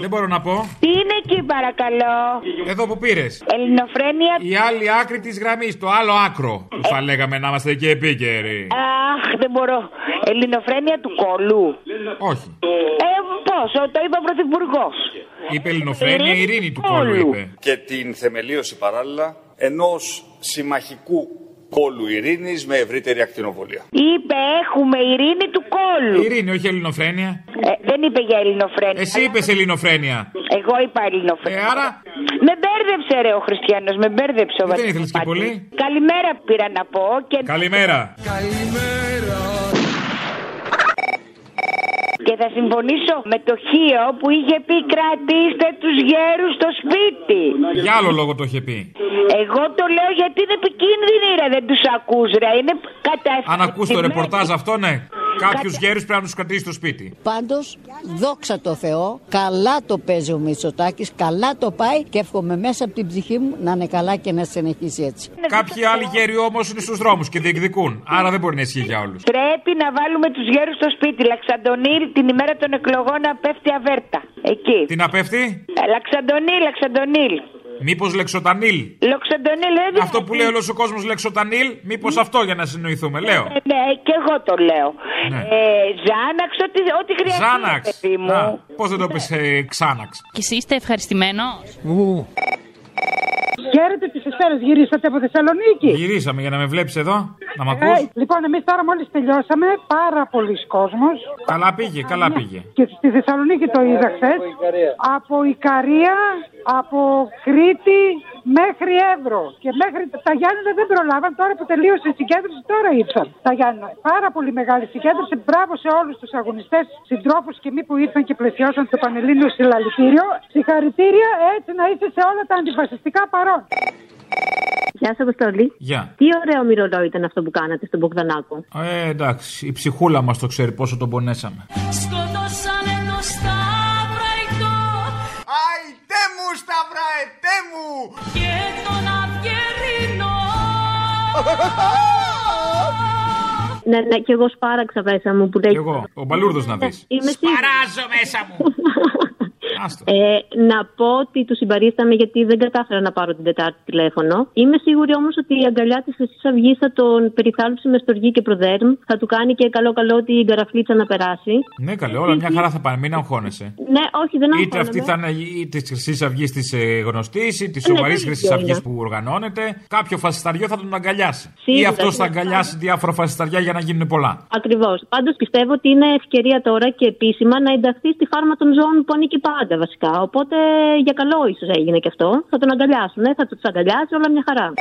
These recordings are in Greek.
Δεν μπορώ να πω. Τι είναι εκεί παρακαλώ; Εδώ που πήρες. Ελληνοφρένεια. Η άλλη άκρη της γραμμής, το άλλο άκρο. Θα λέγαμε να είμαστε και επίκαιροι. Αχ, δεν μπορώ. Ελληνοφρένεια του κόλου. Όχι. Ε, πώς, το είπε ο Πρωθυπουργός. Είπε Ελληνοφρένεια, η ειρήνη του κόλου είπε. και την θεμελίωση παράλληλα ενός συμμαχικού κόλου ειρήνης με ευρύτερη ακτινοβολία. Είπε έχουμε ειρήνη του κόλου. Ειρήνη, όχι Ελληνοφρένεια. Ε, δεν είπε για ελληνοφρένεια. Εσύ είπες Ελληνοφρένεια. Εγώ είπα ελληνοφρένεια. Ε, άρα; Με μπέρδεψε ρε ο Χριστιανός, με μπέρδεψε ο Δεν Βασίλης ήθελες και Πατής. πολύ. Καλημέρα πήρα να πω και, Καλημέρα. Καλημέρα. Και θα συμφωνήσω με το Χίο που είχε πει κρατήστε τους γέρους στο σπίτι. Για άλλο λόγο το είχε πει. Εγώ το λέω γιατί είναι επικίνδυνοι ρε, δεν τους ακούς ρε, είναι κατά Αν ακούς το ρεπορτάζ αυτό, ναι. Κάποιους γέρους πρέπει να τους κρατήσει στο σπίτι. Πάντως, δόξα τω Θεώ, καλά το παίζει ο Μητσοτάκης, καλά το πάει και εύχομαι μέσα από την ψυχή μου να είναι καλά και να συνεχίσει έτσι. Κάποιοι άλλοι γέροι όμως είναι στους δρόμους και διεκδικούν. Άρα δεν μπορεί να ισχύει για όλους. Πρέπει να βάλουμε τους γέρους στο σπίτι. Λαξαντονίλ την ημέρα των εκλογών να πέφτει αβέρτα. Εκεί. Τι να πέφτει, Ε, Λαξαντονίλ, Λαξαντονίλ. Μήπως λεξοτανίλ. Λαξαντονίλ, δεν Αυτό που λέει όλος ο κόσμος λεξοτανίλ, μήπως αυτό για να συνοηθούμε, λέω. Ε, Ναι, και εγώ το λέω. Ναι. Ε, Ζάναξ, ό,τι, ό,τι χρειαστεί. Ζάναξ. παιδί μου. Πώς δεν το πεις ε, Ξάναξ. Και εσύ είστε ευχαριστημένο; Χαίρετε τις Εσπέρε, γυρίσατε από Θεσσαλονίκη. Γυρίσαμε για να με βλέπεις εδώ, να μ' Ε, ακούς. λοιπόν, εμείς τώρα μόλις τελειώσαμε, πάρα πολλοί κόσμος Καλά πήγε, καλά πήγε. Και στη Θεσσαλονίκη το είδα χθες. Από Ικαρία, από Κρήτη μέχρι Εύρο. Και μέχρι τα Γιάννενα δεν προλάβαν. Τώρα που τελείωσε η συγκέντρωση, τώρα ήρθαν τα Γιάννενα. Πάρα πολύ μεγάλη συγκέντρωση. Μπράβο σε όλους τους αγωνιστές, συντρόφους και μη που ήρθαν και πλαισιώσαν το Πανελλήνιο συλλαλητήριο. Συγχαρητήρια έτσι να είστε σε όλα τα αντιφασιστικά παρόν. Γεια σα, Αποστολή. Γεια. Τι ωραίο μυρολόι ήταν αυτό που κάνατε στον Μπογδανάκο. Ε, εντάξει, η ψυχούλα μας το ξέρει πόσο τον πονέσαμε. Σκοτώσανε το Σταυραϊτό Αϊτέ μου, σταυραετέ μου. και τον Αυγερινό. Ναι, ναι, και εγώ σπάραξα μέσα μου που λέει. Κι εγώ, ο Μπαλούρδος να δεις. Είμαι σίγουρη. Παράζω μέσα μου. Άστο. Ε, να πω ότι του συμπαρίσταμε γιατί δεν κατάφερα να πάρω την Τετάρτη τηλέφωνο. Είμαι σίγουρη όμως ότι η αγκαλιά της Χρυσής Αυγής θα τον περιθάλψει με στοργή και προδέρμ. Θα του κάνει και καλό-καλό την καραφλίτσα να περάσει. Ναι, καλέ, όλα μια χαρά θα πάνε, μην αγχώνεσαι. Ναι, όχι, δεν Είτε αγχώνομαι. αυτή θα είναι η της Χρυσής Αυγής της γνωστής ή της Ναι, σοβαρής δεν Χρυσής είναι. Αυγής που οργανώνεται. Κάποιο φασισταριό θα τον αγκαλιάσει. Σίγουρα, Ή αυτός θα σίγουρα. αγκαλιάσει διάφορα φασισταριά για να γίνουν πολλά. Ακριβώς. Πάντως πιστεύω ότι είναι ευκαιρία τώρα και επίσημα να ενταχθεί στη φάρμα των ζώων που ανήκει πάντα βασικά. Οπότε για καλό ίσως έγινε και αυτό. Θα τον αγκαλιάσουν, ε, θα τους αγκαλιάσει όλα μια χαρά.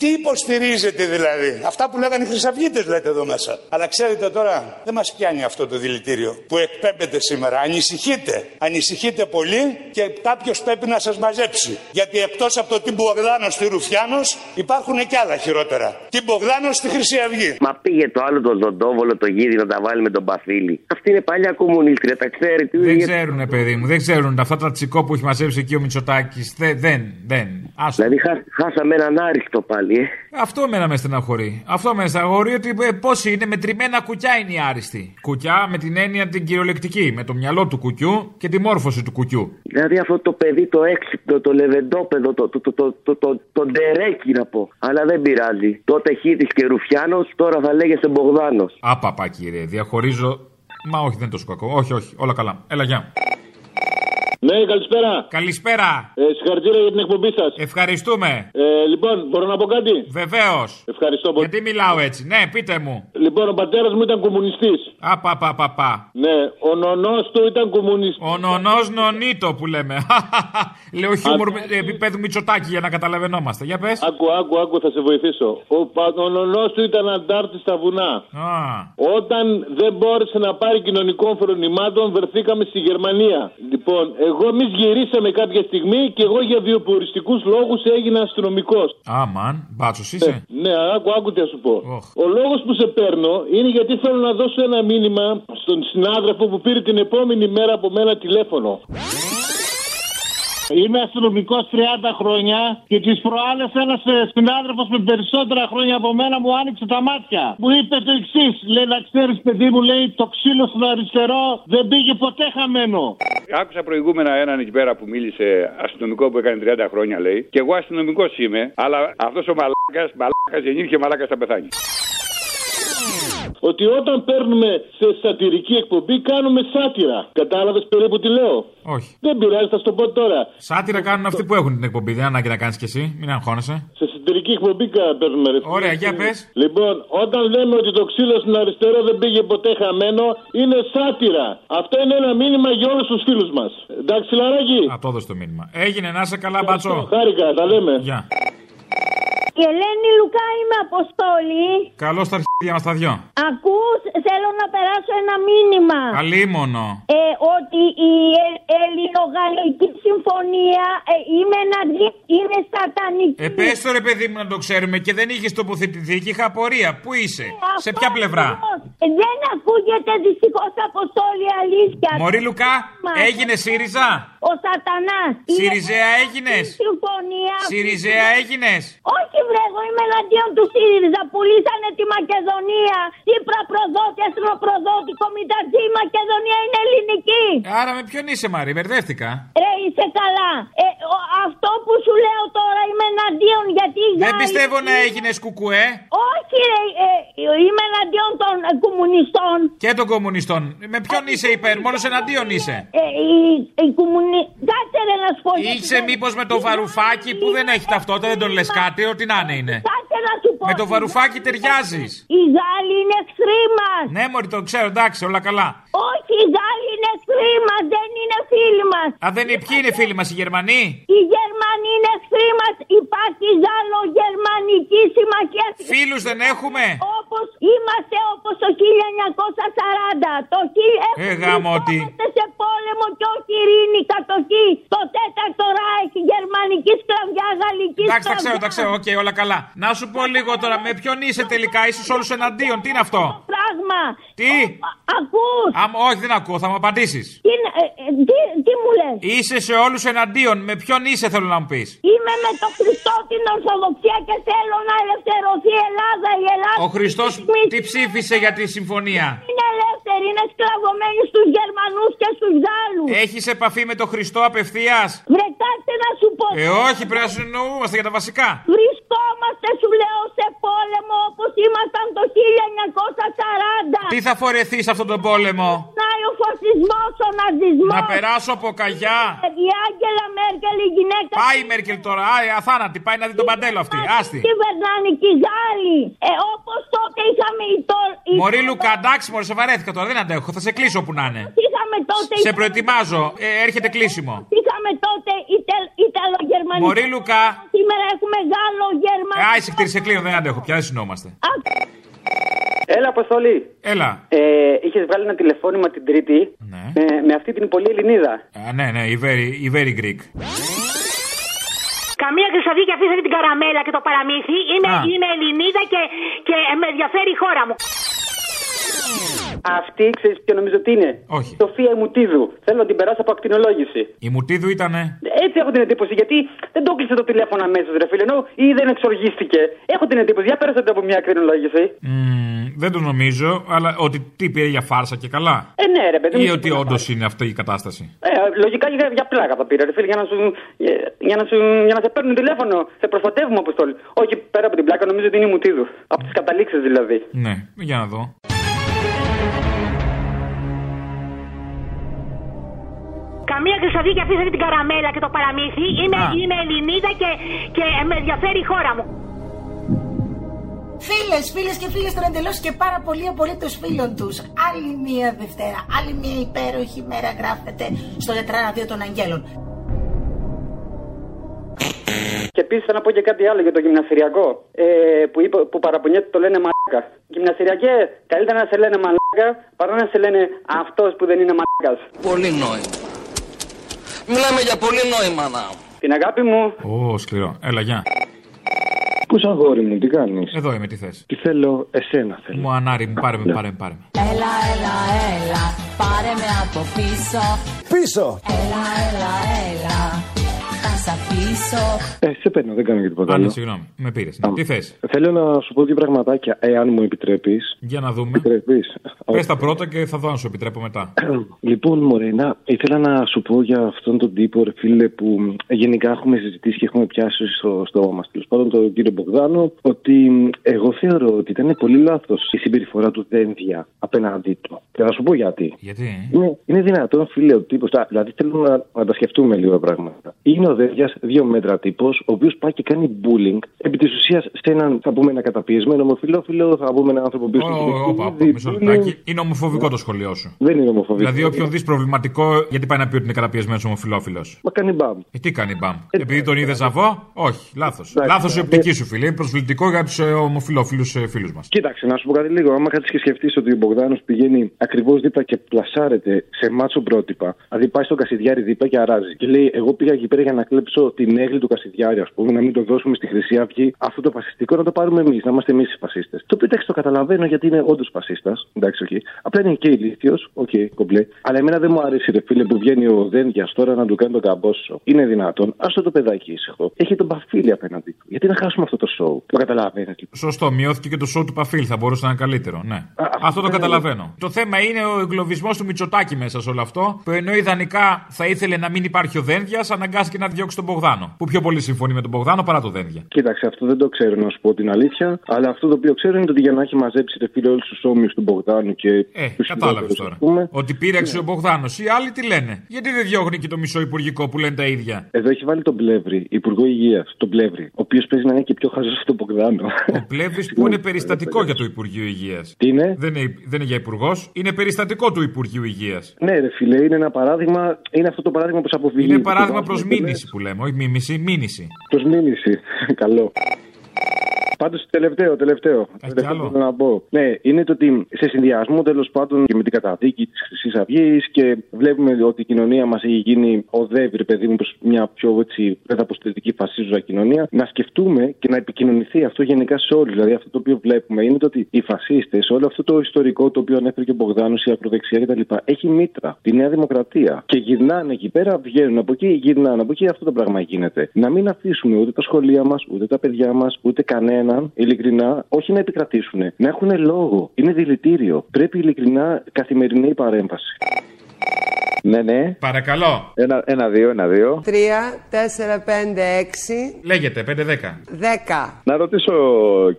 Τι υποστηρίζετε δηλαδή; Αυτά που λέγανε οι Χρυσαυγίτες λέτε εδώ μέσα. Αλλά ξέρετε τώρα δεν μας πιάνει αυτό το δηλητήριο που εκπέμπεται σήμερα. Ανησυχείτε. Ανησυχείτε πολύ και κάποιος πρέπει να σας μαζέψει. Γιατί εκτός από το τι Μπογδάνος στη Ρουφιάνος υπάρχουν και άλλα χειρότερα. Τι Μπογδάνος στη Χρυσή Αυγή. Μα πήγε το άλλο το Ζοντόβολο το γύρι να τα βάλει με τον Παφίλη. Αυτή είναι παλιά κομμουνίστρια, τα ξέρει. Τι Δεν ξέρουνε, παιδί μου, δεν ξέρουν αυτά τα τσικό που έχει μαζέψει εκεί ο Μητσοτάκης. Δεν, δεν, δεν. Άστο. Δηλαδή χά- χάσαμε έναν άριστο πάλι, ε. Αυτό μένα μες στεναχωρεί. Αυτό με στεναχωρεί ότι ε, πόσοι είναι μετρημένα κουκιά είναι οι άριστοι. Κουκιά με την έννοια την κυριολεκτική. Με το μυαλό του κουκιού και τη μόρφωση του κουκιού. Δηλαδή αυτό το παιδί το έξυπνο, το λεβεντόπεδο, το, το, το, το, το, το, το ντερέκι να πω. Αλλά δεν πειράζει. Τότε χίτη και Ρουφιάνος, τώρα θα λέγεσαι Μπογδάνος. Άπαπα κύριε, διαχωρίζω. Μα όχι, δεν είναι τόσο κακό. Όχι, όχι, όλα καλά. Έλα, γεια. Ναι, καλησπέρα. Καλησπέρα. Ε, συγχαρητήρια για την εκπομπή σας. Ευχαριστούμε. Ε, λοιπόν, μπορώ να πω κάτι; Βεβαίως. Ευχαριστώ πολύ. Γιατί μιλάω έτσι; Ναι, πείτε μου. Λοιπόν, ο πατέρας μου ήταν κομμουνιστής. Απαπαπαπα. Ναι, ο νονός του ήταν κομμουνιστής. Ο νονός νονίτο που λέμε. Λέω χιούμορ με- επίπεδου Μητσοτάκη για να καταλαβαίνόμαστε. Για πες. Άκου, άκου, άκου, θα σε βοηθήσω. Ο, πα- ο νονός του ήταν αντάρτης στα βουνά. Α, Όταν δεν μπόρεσε να πάρει κοινωνικών φρονημάτων, βρεθήκαμε στη Γερμανία. Λοιπόν, εγώ εμείς γυρίσαμε κάποια στιγμή και εγώ για βιοποριστικούς λόγους έγινα αστυνομικός. Αμαν, μπάτσος είσαι. Ναι, άκου, άκου τι θα σου πω. Οχ. Ο λόγος που σε παίρνω τηλεφωνώ είναι γιατί θέλω να δώσω ένα μήνυμα στον συνάδελφο που πήρε την επόμενη μέρα από μένα τηλέφωνο. Είμαι αστυνομικός 30 χρόνια και τις προάλλες ένας συνάδελφος με περισσότερα χρόνια από μένα μου άνοιξε τα μάτια. Μου είπε το εξής: Λέει να ξέρεις, παιδί μου, λέει το ξύλο στον αριστερό δεν πήγε ποτέ χαμένο. Άκουσα προηγούμενα έναν εκεί πέρα που μίλησε αστυνομικό που έκανε 30 χρόνια λέει. Και εγώ αστυνομικός είμαι, αλλά αυτός ο μαλάκας, μαλάκας γεννήθηκε μαλάκας θα πεθάνει. Ότι όταν παίρνουμε σε σατυρική εκπομπή κάνουμε σάτυρα. Κατάλαβες περίπου τι λέω; Όχι. Δεν πειράζει, θα σου το πω τώρα. Σάτυρα κάνουν αυτοί που έχουν την εκπομπή. Δεν ανάγκη να κάνεις κι εσύ. Μην αγχώνεσαι. Σε σατυρική εκπομπή κα- παίρνουμε ρε. Ωραία, για πες. Λοιπόν, όταν λέμε ότι το ξύλο στην αριστερό δεν πήγε ποτέ χαμένο, είναι σάτυρα. Αυτό είναι ένα μήνυμα για όλους τους φίλους μας. Εντάξει, λαράκι. Α, το έδωσε το μήνυμα. Έγινε, να είσαι καλά, μπατσό. Χάρηκα, τα λέμε. Γεια. Η Ελένη Λουκά είμαι Αποστόλη. Καλώς τα αρχίδια μας τα δυο. Ακούς, θέλω να περάσω ένα μήνυμα. Αλίμονο. Ε, ότι η ε- Ελληνογαλλική συμφωνία ε, είμαι εναντί- είναι σατανική. Ε, πες το ρε παιδί μου να το ξέρουμε και δεν είχες τοποθετηθεί και είχα απορία. Πού είσαι, σε ποια πλευρά; Ε, Δεν ακούγεται δυστυχώς Αποστόλη αλήθεια. Μωρή Λουκά, Μα, έγινε ΣΥΡΙΖΑ; Ο Σατανάς. Συριζέα έγινες; Συμφωνία. ΣΥΡΙΖΑ έγινες; Όχι βρε, εγώ είμαι εναντίον του ΣΥΡΙΖΑ. Πουλήσανε τη Μακεδονία. Τσίπρα προδότη, αστροπροδότη, κομιτατζή. Η Μακεδονία είναι ελληνική. Άρα με ποιον είσαι, Μαρή, μπερδεύτηκα. Ρε, είσαι καλά. Ε, ο- αυτό που σου λέω τώρα είμαι εναντίον γιατί οι Δεν Γάλλοι- πιστεύω να έγινες κουκουέ Όχι, ρε, ε, είμαι εναντίον των ε, κομμουνιστών. και των κομμουνιστών. Με ποιον είσαι υπέρ, μόνος εναντίον είσαι; Ε, οι, οι κομμουνι... Κάτσε ρε να σου πω. γιατί Είσαι δεν- μήπως με το βαρουφάκι που δεν έχει ταυτότητα, δεν τον λες κάτι, ό,τι να είναι είναι. Κάτσε να σου πω. Με το βαρουφάκι ταιριάζεις. Οι Γάλλοι είναι εχθροί μα. Ναι, Μωρή, το ξέρω, εντάξει, όλα καλά. Όχι, οι Γάλλοι είναι εχθροί μα, δεν είναι φίλοι μας. Α, δεν είναι, ποιοι είναι φίλοι μας, οι Γερμανοί; Οι Γερμανοί είναι εχθροί μα. Υπάρχει Γάλλο-Γερμανική συμμαχία. Φίλους δεν έχουμε; Όπως είμαστε όπως το 1940. Το χι- Ε, γαμώτη. Είμαστε σε πόλεμο και όχι ειρήνη, κατοχή. Το τέταρτο ράιχ, γερμανική σκλαβιά, γαλλική Εντάξει, τα σκλαβιά. ξέρω, τα ξέρω, οκ, όλα καλά. Να σου πω λίγο τώρα, με ποιον είσαι τελικά, είσαι όλους εναντίον, τι είναι αυτό; Πράγμα. Τι; Ακούς. Αμ, όχι, δεν ακούω, θα μου απαντήσεις. Τι, είναι- ε, ε, τι, τι μου λες; Είσαι σε όλους εναντίον, με ποιον είσαι, θέλω να μου πεις; Είμαι με το Χριστό την Ορθοδοξία και θέλω να ελευθερωθεί η Ελλάδα. Η Ελλάδα Ο Χριστός τι ψήφισε για τη συμφωνία; είναι ελεύθερη, είναι σκλαβωμένη στους Γερμανούς και στους Γάλλους. Έχεις επαφή με τον Χριστό απευθείας; Βρε κάτσε να σου πω. Ε, όχι, πρέπει να συνεννοούμαστε για τα βασικά. Βρισκόμαστε σου λέω σε πόλεμο όπως ήμασταν το 1940. Τι θα φορεθείς σε αυτόν τον πόλεμο; Να ο φασισμός, ο ναζισμός. Να περάσω από καγιά. Η Άγγελα Μέρκελ, η γυναίκα. Πάει η Μέρκελ τώρα, α, ε, αθάνατη, πάει να δει τον παντέλο αυτή. Άστη. Κυβερνάνε και οι Γάλλοι. Ε, όπως τότε είχαμε η το... η- Μωρή Λουκα, εντάξει, μωρή, σε βαρέθηκα τώρα, δεν αντέχω. Θα σε κλείσω που να είναι. Είχαμε τότε... Σε προετοιμάζω, ε, έρχεται κλείσιμο. Είχαμε τότε Ιταλ... Ιταλογερμανική. Μωρή Λουκά. Σήμερα έχουμε Γάλλο-Γερμανική. Ε, άισε κτήρι, σε κλείνω, δεν αντέχω πια, δεν συνόμαστε. Έλα, Αποστολή. Έλα. Ε, Είχες βγάλει ένα τηλεφώνημα την Τρίτη ε, με αυτή την πολύ Ελληνίδα. Α, ναι, ναι, η very, η very Greek. Καμία χρυσαβή και αφήσατε την καραμέλα και το παραμύθι. Είμαι, Α. είμαι Ελληνίδα και, και με ενδιαφέρει η χώρα μου. Αυτή ξέρεις ποιο νομίζω ότι είναι; Όχι. Σοφία Μουτίδου. Θέλω να την περάσω από ακτινολόγηση. Η Μουτίδου ήτανε. Έτσι έχω την εντύπωση γιατί δεν το κλείσε το τηλέφωνο αμέσως, ρε φίλε. Ενώ ή δεν εξοργίστηκε. Έχω την εντύπωση. Για πέρασατε από μια ακτινολόγηση. Μμμ, δεν το νομίζω, αλλά ότι τι πήρε για φάρσα και καλά. Ε, ναι, ρε παιδί μου. Ή ότι όντως είναι αυτή η κατάσταση. Ε, λογικά για, για πλάκα τα πήρα, ρε φίλε, για να, σου, για, για να, σου, για να σε παίρνουν τηλέφωνο. Σε προστατεύουμε, Αποστόλη. Όχι πέρα από την πλάκα, νομίζω ότι είναι η Μουτίδου. Από τις καταλήξεις δηλαδή. Ναι, για να δω. Καμία χρυσαβή και αφήσατε την καραμέλα και το παραμύθι. Είμαι, Α. είμαι Ελληνίδα και, και με ενδιαφέρει η χώρα μου. Φίλες, φίλες και φίλες των εντελώς και πάρα πολύ απολύτως φίλων τους. Άλλη μία Δευτέρα, άλλη μία υπέροχη μέρα γράφεται στο τετράδιο των Αγγέλων. Και επίσης θα να πω και κάτι άλλο για το γυμναστηριακό. Ε, που, είπε, που παραπονιέται το λένε μαλάκα. Γυμναστηριακέ, καλύτερα να σε λένε μαλάκα παρά να σε λένε αυτός που δεν είναι μαλάκα. Πολύ νόημα. Μιλάμε για πολύ νόημα να. Την αγάπη μου. Ω, σκληρό. Έλα, γεια. Πού αγόρι μου, τι κάνεις; Εδώ είμαι, τι θες; Τι θέλω, εσένα θέλω. Μου ανάρι μου, πάρε με, πάρε με, πάρε με. Έλα, έλα, έλα, πάρε με από πίσω. Πίσω! Έλα, έλα, έλα, θα σ' αφήσω. Ε, σε παίρνω, δεν κάνω και τίποτα. Α, ναι, άλλο. συγγνώμη, με πήρες. Τι θες; Θέλω να σου πω δύο πραγματάκια, εάν μου επιτρέπεις. Για να δούμε. Επιτρέπεις. Πες τα πρώτα και θα δω αν σου επιτρέπω μετά. Λοιπόν, Μωρένα, ήθελα να σου πω για αυτόν τον τύπο, ρε φίλε, που γενικά έχουμε συζητήσει και έχουμε πιάσει στο στόμα μας. Τέλος πάντων, τον κύριο Μπογδάνο, ότι εγώ θεωρώ ότι ήταν πολύ λάθος η συμπεριφορά του Δένδια απέναντί του. Και θα σου πω γιατί. Γιατί; Είναι, είναι δυνατόν, φίλε, ο τύπος. Δηλαδή, θέλω να, να τα σκεφτούμε λίγο πράγματα. Είναι ο Δένδια, δύο μέτρα τύπος, ο οποίος πάει και κάνει bullying επί της ουσίας σε έναν, θα πούμε, ένα καταπιεσμένο ομοφυλόφιλο, θα πούμε, έναν άνθρωπο που Ω, Όπα, όπα, μισό λεπτάκι. Είναι ομοφοβικό το σχολείο σου. Δεν είναι ομοφοβικό. Δηλαδή, όποιον δεις προβληματικό, γιατί πάει να πει ότι είναι καταπιεσμένος ομοφυλόφιλος; Μα κάνει μπαμ. Ε, τι κάνει μπαμ; Επειδή τον είδες ζαβό, όχι, λάθος. Λάθος η οπτική σου φίλε. Είναι προσβλητικό για τους ομοφυλόφιλους φίλους μας. Κοίταξε, να σου πω κάτι λίγο. Άμα κάτσεις και σκεφτείς ότι ο Μπογδάνος πηγαίνει ακριβώς δίπλα και πλασάρεται σε μάτσο πρότυπα, δηλαδή πάει στον Κασιδιάρη δίπλα και αράζει. Και λέει: Εγώ πήγα εκεί πέρα για να κλέψω την έγκλη του Κασιδιάρη, ας πούμε, να μην το δώσουμε στη Χρυσή Αυγή. Αυτό το φασιστικό να το πάρουμε εμείς, να είμαστε εμείς οι φασίστες. Το οποίο εντάξει το καταλαβαίνω γιατί είναι όντως φασίστας. Εντάξει, οκ. Απλά είναι και ηλίθιος, οκ, κομπλέ. Αλλά εμένα δεν μου αρέσει, ρε φίλε, που βγαίνει ο Δένδια τώρα να του κάνει τον καμπόσο. Είναι δυνατόν. Άσ' το παιδάκι ήσυχο. Έχει τον Παφίλη απέναντι του. Γιατί να χάσουμε αυτό το σοου; Το καταλαβαίνει. Σωστό, μειώθηκε και το σοου του Παφίλη, θα μπορούσε να είναι καλύτερο. Ναι. αυτό το ναι, καταλαβαίνω. Το θέμα είναι ο εγκλωβισμός του Μητσοτάκη μέσα σε όλο αυτό, που ενώ ιδανικά θα ήθελε να μην υπάρχει ο Δένδια, αναγκάστηκε να διώξει τον Μπογδάνο. Που πιο πολύ συμφωνεί με τον Μπογδάνο παρά τον Δένδια. Κοίταξε, αυτό δεν το ξέρω να σου πω την αλήθεια. Αλλά αυτό το οποίο ξέρω είναι ότι για να έχει μαζέψει ρε φίλε όλους τους όμοιους του Μπογδάνου και. Ε, τους κατάλαβες χειρότερους, τώρα. ας πούμε. Ότι πήραξε ο Μπογδάνος. Οι άλλοι τι λένε; Γιατί δεν διώχνει και το μισό υπουργικό που λένε τα ίδια; Εδώ έχει βάλει τον Πλεύρη, Υπουργό Υγείας. Τον Πλεύρη, ο οποίος παίζει να είναι και πιο χαζός από τον Μπογδάνο. Ο Πλεύρης που είναι περιστατικό για το Υπουργείο Υγείας. Τι είναι; Δεν είναι, δεν είναι για υπουργός, είναι περιστατικό του Υπουργείου Υγείας. Ναι, ρε φίλε, είναι ένα παράδειγμα. Είναι αυτό το παράδειγμα που σε αποφύγει. Είναι παράδειγμα προς μήνυση που λέμε, όχι μίμηση, μήνυση. Προ μήνυση. Καλό. Πάντως, τελευταίο, τελευταίο. τελευταίο άλλο; που θέλω να πω. Ναι, είναι το ότι σε συνδυασμό τέλος πάντων και με την καταδίκη της Χρυσής Αυγής και βλέπουμε ότι η κοινωνία μας έχει γίνει οδεύει, παιδί μου, προς μια πιο έτσι μεταποστηρική φασίζουσα κοινωνία. Να σκεφτούμε και να επικοινωνηθεί αυτό γενικά σε όλους. Δηλαδή, αυτό το οποίο βλέπουμε είναι το ότι οι φασίστες, όλο αυτό το ιστορικό το οποίο ανέφερε και ο Μπογδάνος, η ακροδεξιά κτλ. έχει μήτρα. Τη Νέα Δημοκρατία. Και γυρνάνε εκεί πέρα, βγαίνουν από εκεί, γυρνάνε από εκεί. Αυτό το πράγμα γίνεται. Να μην αφήσουμε ούτε τα σχολεία μας, ούτε τα παιδιά μας, ούτε κανέναν, ειλικρινά, όχι να επικρατήσουν. Να έχουν λόγο. Είναι δηλητήριο. Πρέπει ειλικρινά καθημερινή παρέμβαση. Ναι, ναι. Παρακαλώ. Ένα, ένα, δύο, ένα, δύο. 3, 4, 5, 6, Λέγεται 5-10. 10. Να ρωτήσω,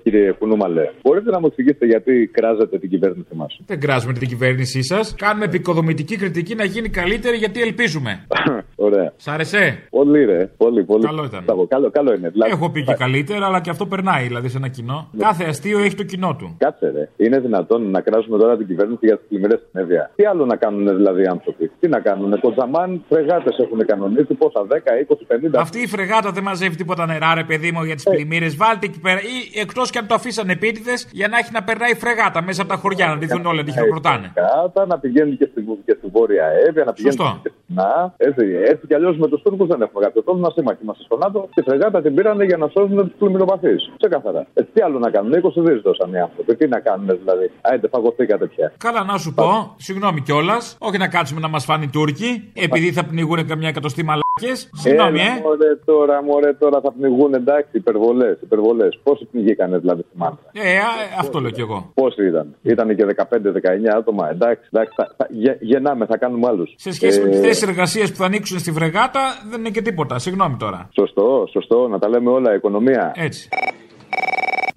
κύριε Κουνούμαλε, μπορείτε να μου εξηγήσετε γιατί κράζετε την κυβέρνηση μας; Δεν κράζουμε την κυβέρνησή σας. Κάνουμε επικοδομητική κριτική να γίνει καλύτερη γιατί ελπίζουμε. Ωραία. Σ' άρεσε; Πολύ, ρε. Πολύ, πολύ. Καλό ήταν. Μπράβο, Καλό, καλό είναι. Δηλαδή, Έχω πει και καλύτερα, αλλά και αυτό περνάει δηλαδή σε ένα κοινό. Κάθε αστείο έχει το κοινό του. Κάτσε, ρε. Είναι δυνατόν να κράζουμε τώρα την κυβέρνηση για τις πλημμύρε στην Εύβοια. Τι άλλο να κάνουν δηλαδή οι άνθρωποι; Τι να κάνουν. Κοτζαμάν, φρεγάτες έχουν κανονίσει. Πόσα, 10, 20, 50. Αυτή η φρεγάτα δεν μαζεύει τίποτα νερά, ρε παιδί μου, για τις πλημμύρες. Βάλτε εκεί πέρα. Ή εκτός και αν το αφήσαν επίτηδες για να έχει να περνάει η φρεγάτα μέσα από τα χωριά, να τη δουν όλα, να τη χειροκροτάνε. Κάτα, να πηγαίνουν και στη, και στη Βόρεια Εύβοια, να πηγαίνουν Σωστό. και στην Να. Έτσι, έτσι κι αλλιώς με τους Τούρκους δεν έχουμε κάποιο πρόβλημα. Σύμμαχοι είμαστε στο ΝΑΤΟ. Τη φρεγάτα την πήρανε για να σώσουν τους πλημμυροπαθείς. Ξεκάθαρα. Έτσι, τι άλλο να κάνουν. 20 δις δώσαν οι άνθρωποι. Τι να κάνουν δηλαδή. Άιντε, φαγωθήκατε πια. Καλά, να σου πω, συγγνώμη κιόλας, όχι να κάτσουμε να μας φάνει οι Τούρκοι, επειδή θα πνιγούν καμιά εκατοστή μαλάκες. Συγγνώμη, Έλα, ε. Μωρέ τώρα, μωρέ τώρα θα πνιγούν εντάξει, υπερβολές. Υπερβολές. Πόσοι πνιγήκανε δηλαδή στη Μάντα. Ε, α, αυτό λέω κι εγώ. Πόσοι ήταν. Ήταν και 15-19 άτομα. Εντάξει, εντάξει θα, θα, γε- γεννάμε, θα κάνουμε άλλους. Σε σχέση με τις θέσεις εργασίας που θα ανοίξουν στη φρεγάτα, δεν είναι και τίποτα. Συγγνώμη τώρα. Σωστό, σωστό, να τα λέμε όλα, οικονομία. Έτσι.